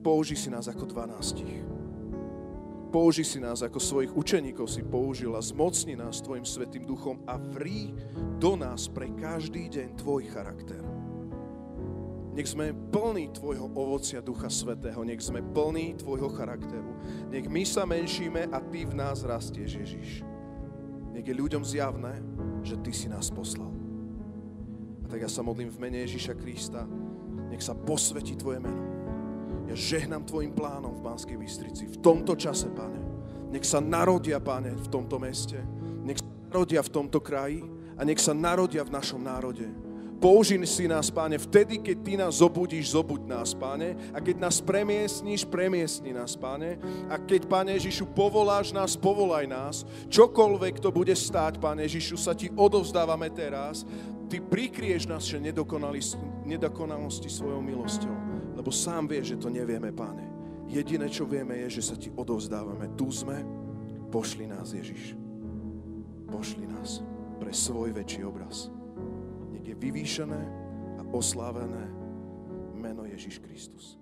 S1: Použi si nás ako dvanástich Použi si nás ako svojich učeníkov si použil a zmocni nás Tvojim Svetým Duchom a vrí do nás pre každý deň Tvoj charakter. Nech sme plní Tvojho ovocia Ducha Svetého, nech sme plní Tvojho charakteru. Nech my sa menšíme a Ty v nás rastieš, Ježiš. Nech je ľuďom zjavné, že Ty si nás poslal. A tak ja sa modlím v mene Ježiša Krista, nech sa posvetí Tvoje meno ja žehnám Tvojim plánom v Banskej Bystrici. V tomto čase, Pane. Nech sa narodia, Pane, v tomto meste. Nech sa narodia v tomto kraji a nech sa narodia v našom národe. Použi si nás, Páne, vtedy, keď Ty nás zobudíš, zobuď nás, Páne. A keď nás premiestníš, premiestni nás, Páne. A keď, Páne Ježišu, povoláš nás, povolaj nás. Čokoľvek to bude stáť, Páne Ježišu, sa Ti odovzdávame teraz. Ty prikrieš že nedokonalosti svojou milosťou lebo sám vieš, že to nevieme, páne. Jediné, čo vieme, je, že sa ti odovzdávame. Tu sme, pošli nás, Ježiš. Pošli nás pre svoj väčší obraz. Nech je vyvýšené a oslávené meno Ježiš Kristus.